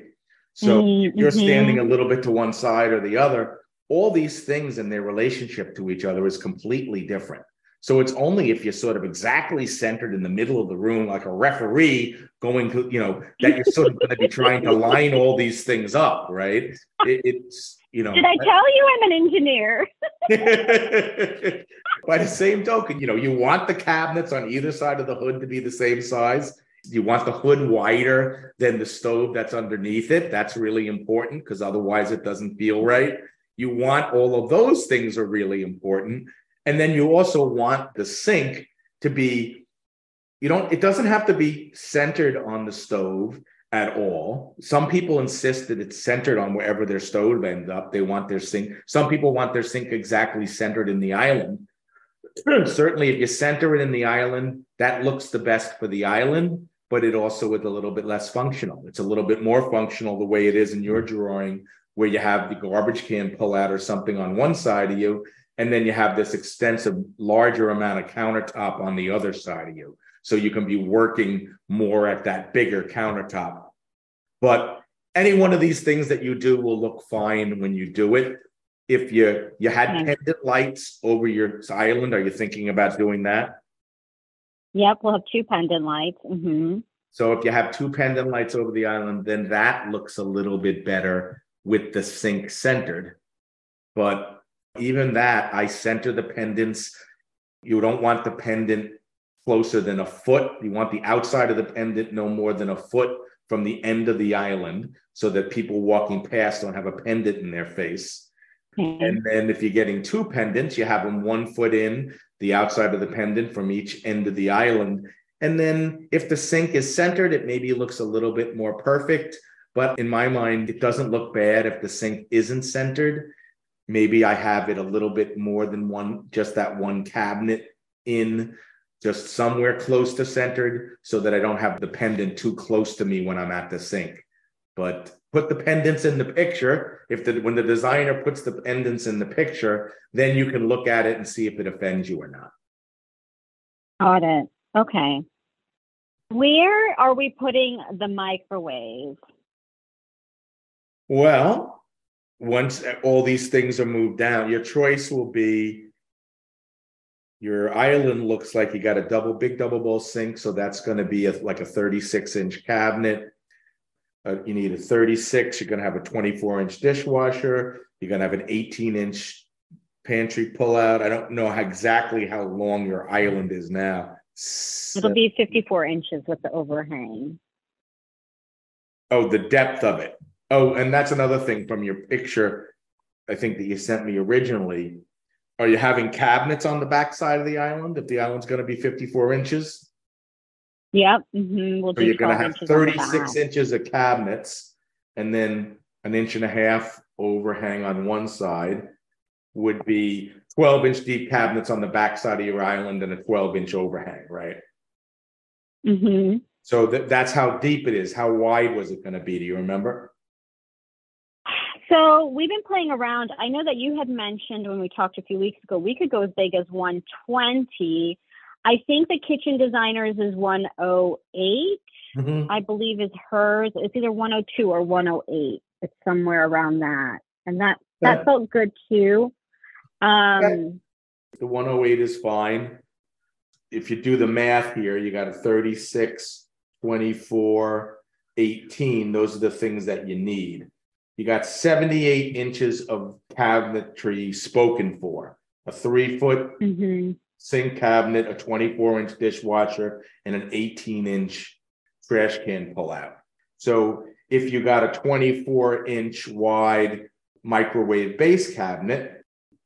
So mm-hmm. you're standing a little bit to one side or the other. All these things and their relationship to each other is completely different. So it's only if you're sort of exactly centered in the middle of the room, like a referee going to, you know, that you're sort of going to be trying to line all these things up, right? It, it's, you know. Did I tell you I'm an engineer? <laughs> By the same token, you know, you want the cabinets on either side of the hood to be the same size. You want the hood wider than the stove that's underneath it. That's really important because otherwise it doesn't feel right. You want all of those things are really important. And then you also want the sink to be, you don't, it doesn't have to be centered on the stove at all. Some people insist that it's centered on wherever their stove ends up. They want their sink. Some people want their sink exactly centered in the island. <clears throat> Certainly, if you center it in the island, that looks the best for the island, but it also is a little bit less functional. It's a little bit more functional the way it is in your drawing, where you have the garbage can pull out or something on one side of you, and then you have this extensive, larger amount of countertop on the other side of you. So you can be working more at that bigger countertop. But any one of these things that you do will look fine when you do it. If you you had pendant lights over your island, are you thinking about doing that? Yep, we'll have two pendant lights. Mm-hmm. So if you have two pendant lights over the island, then that looks a little bit better with the sink centered. But even that, I center the pendants. You don't want the pendant closer than a foot. You want the outside of the pendant no more than a foot from the end of the island so that people walking past don't have a pendant in their face. Mm-hmm. And then if you're getting two pendants, you have them one foot in the outside of the pendant from each end of the island. And then if the sink is centered, it maybe looks a little bit more perfect. But in my mind, it doesn't look bad if the sink isn't centered maybe I have it a little bit more than one, just that one cabinet in just somewhere close to centered so that I don't have the pendant too close to me when I'm at the sink. But put the pendants in the picture. If the when the designer puts the pendants in the picture, then you can look at it and see if it offends you or not. Got it. Okay. Where are we putting the microwave? Well, once all these things are moved down, your choice will be your island looks like you got a double big double bowl sink, so that's going to be a, like a 36 inch cabinet. Uh, you need a 36. You're going to have a 24 inch dishwasher. You're going to have an 18 inch pantry pullout. I don't know how, exactly how long your island is now. It'll be 54 inches with the overhang. Oh, the depth of it. Oh, and that's another thing from your picture, I think that you sent me originally. Are you having cabinets on the back side of the island if the island's gonna be fifty-four inches? Yep. mhm, We'll So do you're have inches on the thirty-six inches of cabinets and then an inch and a half overhang on one side. Would be twelve inch deep cabinets on the back side of your island and a twelve inch overhang, right? Mhm. So that, that's how deep it is. How wide was it gonna be? Do you remember? So we've been playing around. I know that you had mentioned when we talked a few weeks ago, we could go as big as 120. I think the kitchen designers is 108. Mhm. I believe is hers. It's either 102 or 108. It's somewhere around that. And that that Yeah. felt good too. Um The one oh eight is fine. If you do the math here, you got a 36, 24, 18. Those are the things that you need. You got 78 inches of cabinetry spoken for. A three foot mhm. sink cabinet, a 24 inch dishwasher, and an 18 inch trash can pullout. So if you got a 24 inch wide microwave base cabinet,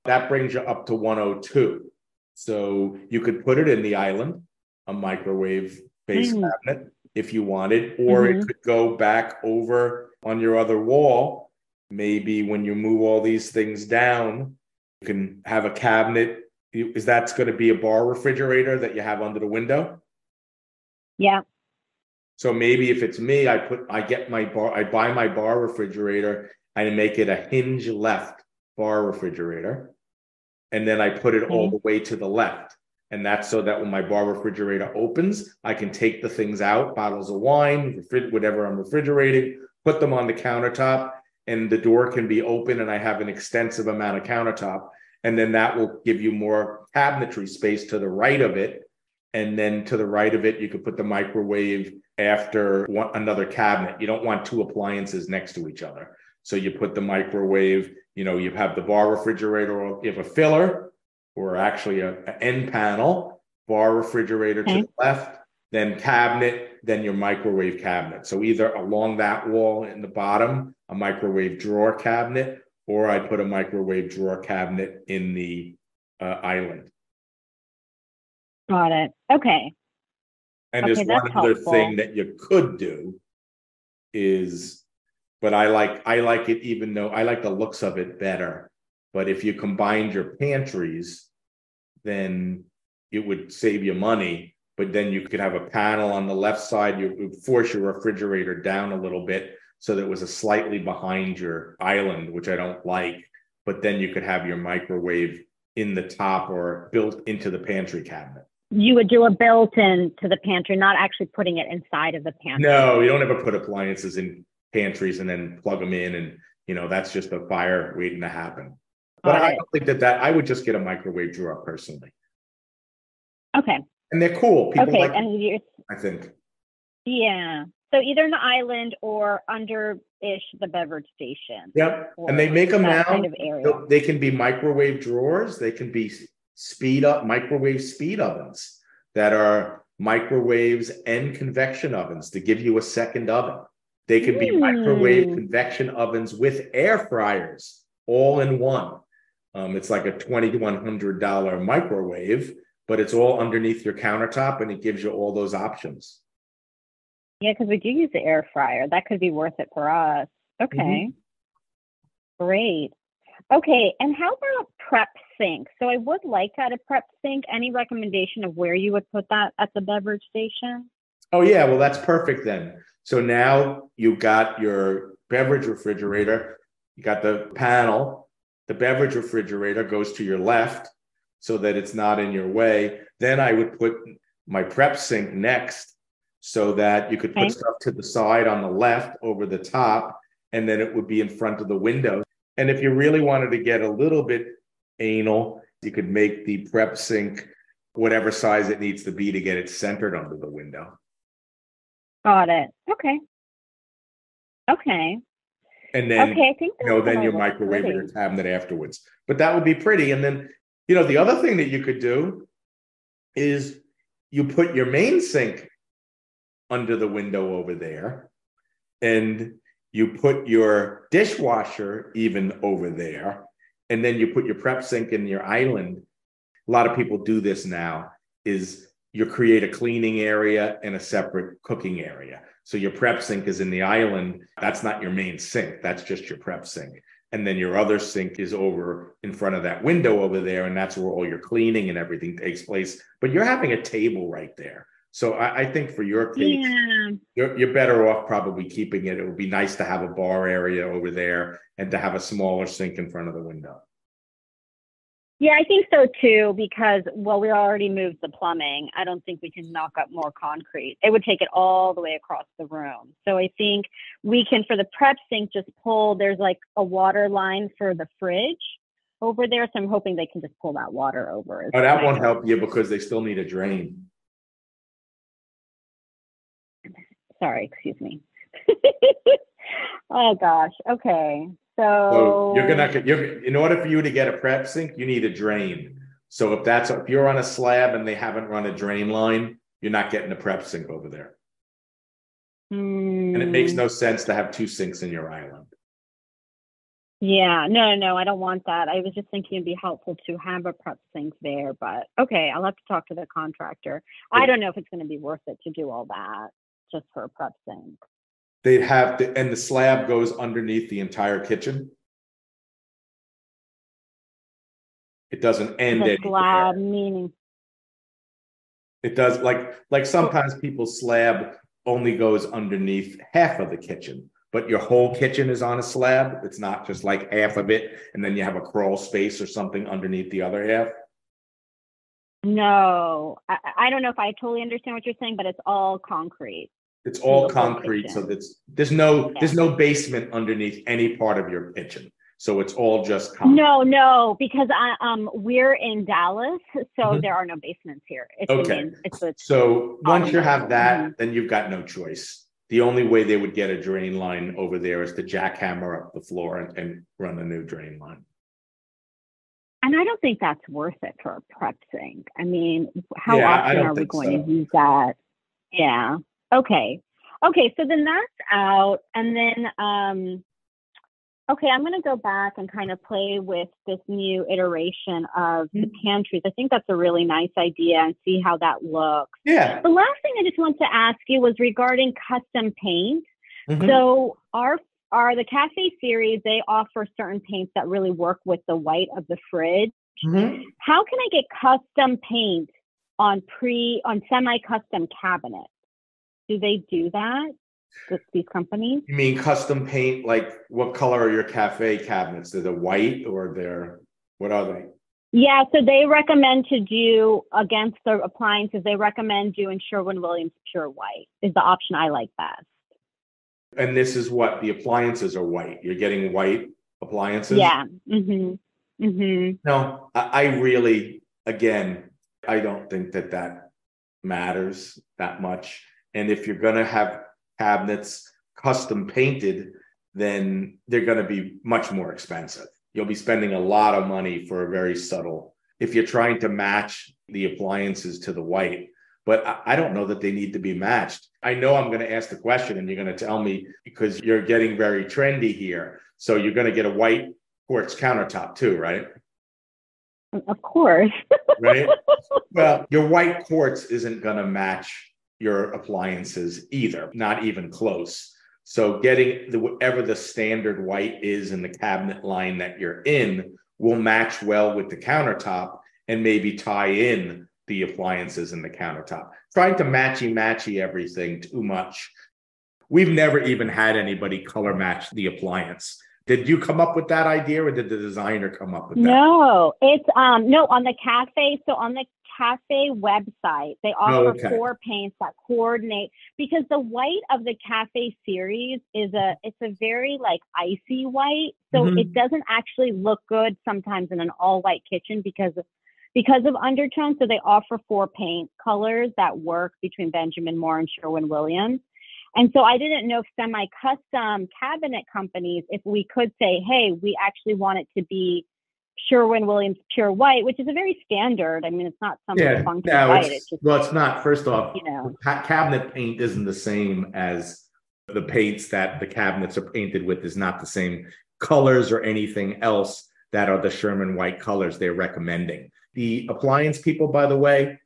that brings you up to 102. So you could put it in the island, a microwave base Mm. cabinet, if you wanted, or it Mhm. could go back over on your other wall. Maybe when you move all these things down, you can have a cabinet. Is that's going to be a bar refrigerator that you have under the window? Yeah. So maybe if it's me, I put, I get my bar, I buy my bar refrigerator and make it a hinge left bar refrigerator. And then I put it all mm-hmm. the way to the left. And that's so that when my bar refrigerator opens, I can take the things out, bottles of wine, whatever I'm refrigerating, put them on the countertop, and the door can be open and I have an extensive amount of countertop. And then that will give you more cabinetry space to the right of it. And then to the right of it, you could put the microwave after one, another cabinet. You don't want two appliances next to each other. So you put the microwave, you know, you have the bar refrigerator, or you have a filler, or actually a, a end panel, bar refrigerator to the left, then cabinet, then your microwave cabinet. So either along that wall in the bottom, a microwave drawer cabinet, or I put a microwave drawer cabinet in the uh, island. Got it. Okay. And Okay, there's one other helpful. thing that you could do is, but I like, I like it even though I like the looks of it better. But if you combined your pantries, then it would save you money. But then you could have a panel on the left side, you would force your refrigerator down a little bit so that it was a slightly behind your island, which I don't like. But then you could have your microwave in the top or built into the pantry cabinet. You would do a built-in to the pantry, not actually putting it inside of the pantry. No, you don't ever put appliances in pantries and then plug them in, and you know that's just a fire waiting to happen. But Got I don't think that that I would just get a microwave drawer personally, Okay. And they're cool. People Okay. like, and I think. yeah. So either in the island or under ish the beverage station. Yep, and they make them now. kind of area. They can be microwave drawers. They can be speed up microwave speed ovens that are microwaves and convection ovens to give you a second oven. They can be microwave Hmm. convection ovens with air fryers all in one. Um, it's like a $2,100 microwave, but it's all underneath your countertop and it gives you all those options. Yeah, because we do use the air fryer. That could be worth it for us. Mm-hmm. Okay. Great. Okay, and how about prep sink? So I would like to add a prep sink. Any recommendation of where you would put that at the beverage station? Oh, yeah. Well, that's perfect then. So now you've got your beverage refrigerator, you got the panel, the beverage refrigerator goes to your left so that it's not in your way. Then I would put my prep sink next so that you could put Okay. stuff to the side on the left over the top, and then it would be in front of the window. And if you really wanted to get a little bit anal, you could make the prep sink whatever size it needs to be to get it centered under the window. Got it. Okay. Okay. And then okay, I think you know, then look microwave or your cabinet afterwards. But that would be pretty. And then, you know, the other thing that you could do is you put your main sink under the window over there, and you put your dishwasher even over there, and then you put your prep sink in your island. A lot of people do this now. Is you create a cleaning area and a separate cooking area. So your prep sink is in the island. That's not your main sink. That's just your prep sink. And then your other sink is over in front of that window over there. And that's where all your cleaning and everything takes place. But you're having a table right there. So I, I think for your case, yeah. you're, you're better off probably keeping it. It would be nice to have a bar area over there and to have a smaller sink in front of the window. Yeah, I think so too, because, well, we already moved the plumbing. I don't think we can knock up more concrete. It would take it all the way across the room. So I think we can, for the prep sink, just pull, there's like a water line for the fridge over there. So I'm hoping they can just pull that water over. Oh, that won't help you because they still need a drain. Sorry, excuse me. <laughs> oh gosh. Okay. So, so you're gonna you're in order for you to get a prep sink, you need a drain. So if that's if you're on a slab and they haven't run a drain line, you're not getting a prep sink over there. Mm. And it makes no sense to have two sinks in your island. Yeah, no, no, I don't want that. I was just thinking it'd be helpful to have a prep sink there, but okay, I'll have to talk to the contractor. I don't know if it's going to be worth it to do all that just for a prep sink they'd have to, and the slab goes underneath the entire kitchen. It doesn't end the slab meaning it does like like sometimes people's slab only goes underneath half of the kitchen, but your whole kitchen is on a slab. It's not just like half of it, and then you have a crawl space or something underneath the other half. No, I, I don't know if I totally understand what you're saying, but it's all concrete. It's all concrete, so that's there's no there's no basement underneath any part of your kitchen. So it's all just concrete. No, no, because I, um we're in Dallas, so mm-hmm. there are no basements here. It's okay. it's, it's so once you have that, mm-hmm. then you've got no choice. The only way they would get a drain line over there is to jackhammer up the floor and, and run a new drain line. And I don't think that's worth it for a prep sink. I mean, how yeah, often are we going so. to use that? Yeah. Okay. Okay. So then that's out. And then, um, okay, I'm going to go back and kind of play with this new iteration of mm-hmm. the pantries. I think that's a really nice idea and see how that looks. Yeah. The last thing I just want to ask you was regarding custom paint. Mm-hmm. So our are the cafe series they offer certain paints that really work with the white of the fridge mm-hmm. how can i get custom paint on pre on semi custom cabinets do they do that? With these companies? You mean custom paint? Like what color are your cafe cabinets? They're they white or they're what are they? Yeah, so they recommend to do against the appliances. They recommend doing Sherwin Williams pure white is the option I like best. And this is what the appliances are white. You're getting white appliances. Yeah. Mm-hmm. Mm-hmm. No, I, I really, again, I don't think that that matters that much. And if you're going to have cabinets custom painted, then they're going to be much more expensive. You'll be spending a lot of money for a very subtle. If you're trying to match the appliances to the white, but I don't know that they need to be matched. I know I'm going to ask the question and you're going to tell me because you're getting very trendy here. So you're going to get a white quartz countertop too, right? Of course. <laughs> right? Well, your white quartz isn't going to match your appliances either, not even close. So getting the, whatever the standard white is in the cabinet line that you're in will match well with the countertop and maybe tie in the appliances in the countertop. Trying to matchy matchy everything too much. We've never even had anybody color match the appliance. Did you come up with that idea or did the designer come up with that? No, it's um no on the cafe. So on the cafe website, they oh, offer oh, okay. four paints that coordinate because the white of the cafe series is a it's a very like icy white. So mm-hmm. it doesn't actually look good sometimes in an all white kitchen because of because of undertone. So they offer four paint colors that work between Benjamin Moore and Sherwin Williams. And so I didn't know if semi custom cabinet companies, if we could say, hey, we actually want it to be Sherwin Williams Pure White, which is a very standard. I mean, it's not some Yeah, funky no, white. it's, It's just well, it's not. First off, you know. ca- cabinet paint isn't the same as the paints that the cabinets are painted with is not the same colors or anything else that are the Sherman white colors they're recommending. The appliance people, by the way,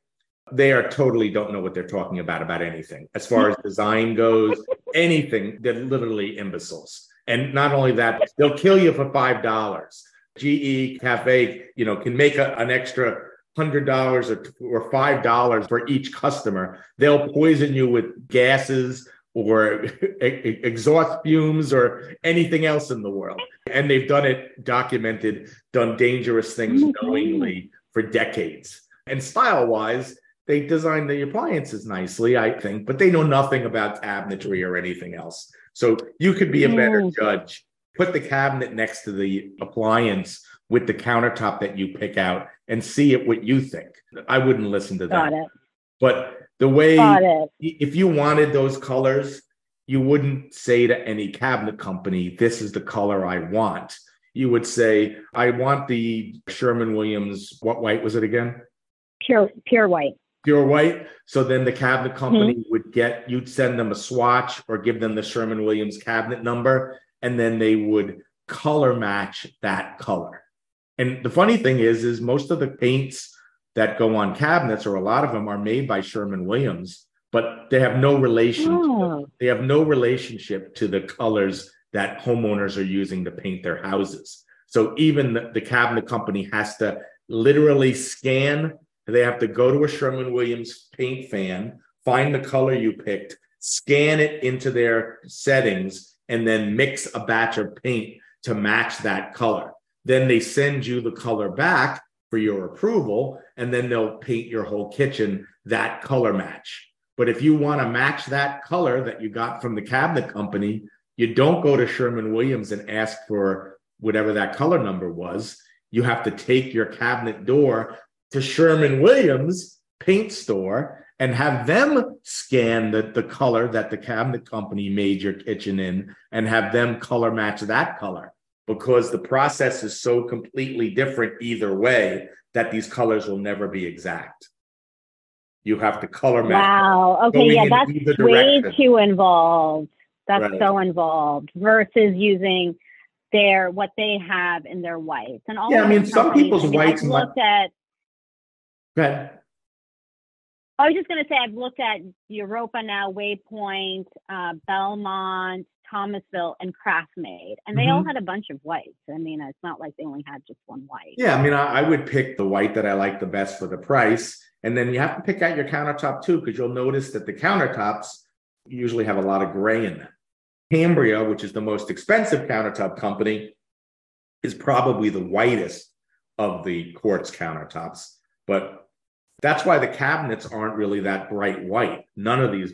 they are totally don't know what they're talking about about anything as far as design goes, <laughs> anything. They're literally imbeciles. And not only that, they'll kill you for five dollars. GE Cafe, you know, can make a, an extra hundred dollars or, or five dollars for each customer. They'll poison you with gases or <laughs> exhaust fumes or anything else in the world. And they've done it, documented, done dangerous things my knowingly for decades. And style wise, they design the appliances nicely, I think, but they know nothing about cabinetry or anything else. So you could be a better Mm. judge. Put the cabinet next to the appliance with the countertop that you pick out and see it what you think. I wouldn't listen to that. Got it. But the way if you wanted those colors, you wouldn't say to any cabinet company, this is the color I want. You would say, I want the Sherwin-Williams, what white was it again? Pure pure white. Pure white. So then the cabinet hmm. company would get, you'd send them a swatch or give them the Sherwin-Williams cabinet number, and then they would color match that color. And the funny thing is, is most of the paints that go on cabinets, or a lot of them are made by Sherwin-Williams, but they have no relation. Oh. They have no relationship to the colors that homeowners are using to paint their houses. So even the, the cabinet company has to literally scan. They have to go to a Sherwin-Williams paint fan, find the color you picked, scan it into their settings, and then mix a batch of paint to match that color. Then they send you the color back for your approval, and then they'll paint your whole kitchen that color match. But if you want to match that color that you got from the cabinet company, you don't go to Sherwin-Williams and ask for whatever that color number was. You have to take your cabinet door to Sherwin-Williams paint store and have them scan the, the color that the cabinet company made your kitchen in and have them color match that color because the process is so completely different either way that these colors will never be exact. You have to color match. Wow. Okay. Yeah, that's way too involved. That's Right. so involved versus using their what they have in their whites and all. Yeah, I mean, some companies, people's I mean, whites I've looked at. Go ahead. I was just going to say I've looked at Europa now, Waypoint, uh, Belmont, Thomasville, and CraftMaid, and they all Mhm. had a bunch of whites. I mean, it's not like they only had just one white. Yeah, I mean, I, I would pick the white that I like the best for the price. And then you have to pick out your countertop too, because you'll notice that the countertops usually have a lot of gray in them. Cambria, which is the most expensive countertop company, is probably the whitest of the quartz countertops. But that's why the cabinets aren't really that bright white. None of these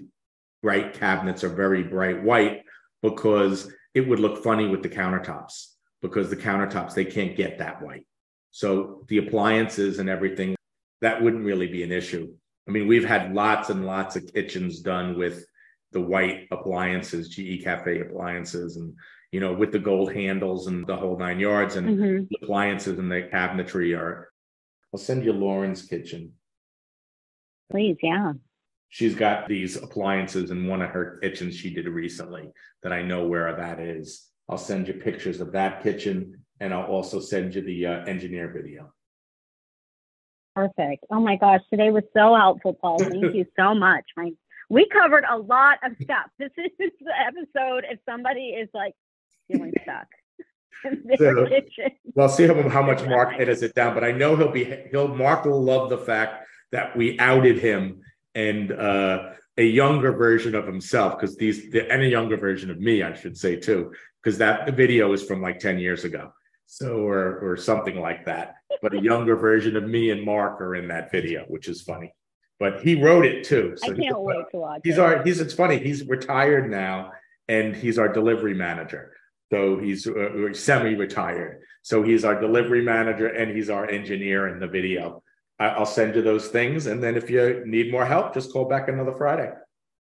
bright cabinets are very bright white because it would look funny with the countertops because the countertops they can't get that white. So the appliances and everything that wouldn't really be an issue. I mean, we've had lots and lots of kitchens done with the white appliances, GE Cafe appliances, and you know, with the gold handles and the whole nine yards. And hmm the appliances and the cabinetry are. I'll send you Lauren's kitchen. Please, yeah. She's got these appliances in one of her kitchens she did recently that I know where that is. I'll send you pictures of that kitchen and I'll also send you the uh, engineer video. Perfect. Oh my gosh, today was so helpful, Paul. Thank <laughs> you so much. My, we covered a lot of stuff. <laughs> This is the episode if somebody is like feeling <laughs> stuck So- Well, see how, how much Mark edits it down, but I know he'll be he'll Mark will love the fact that we outed him and uh, a younger version of himself because these the, and a younger version of me, I should say too, because that video is from like ten years ago, so or or something like that. But a younger version of me and Mark are in that video, which is funny. But he wrote it too. I So can't wait to watch he's it. our he's it's funny he's retired now and he's our delivery manager so he's uh, semi-retired so he's our delivery manager and he's our engineer in the video I- i'll send you those things and then if you need more help just call back another friday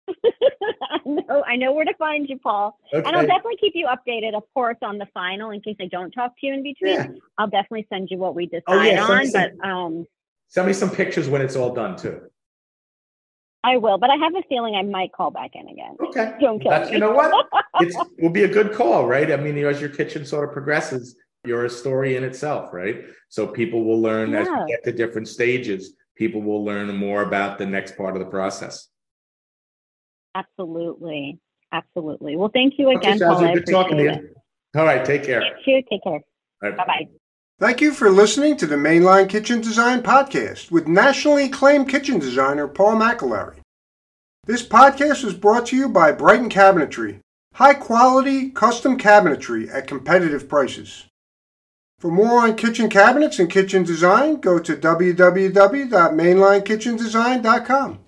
<laughs> no I know where to find you, Paul. Okay. And I'll definitely keep you updated, of course, on the final in case I don't talk to you in between. Yeah. I'll definitely send you what we decide Oh, yeah, on. send But um, Send me some pictures when it's all done too. I will. But I have a feeling I might call back in again. Okay. Don't kill That's, me. you know what? <laughs> It will be a good call, right? I mean, as your kitchen sort of progresses, you're a story in itself, right? So people will learn as Yeah. we get to different stages, people will learn more about the next part of the process. Absolutely. Absolutely. Well, thank you Okay, again, Paul. Good talking to you. it. All right, take care. You too. Take care. All right. Bye bye. Thank you for listening to the Main Line Kitchen Design Podcast with nationally acclaimed kitchen designer Paul McAlary. This podcast was brought to you by Brighton Cabinetry, high quality custom cabinetry at competitive prices. For more on kitchen cabinets and kitchen design, go to www.mainlinekitchendesign.com.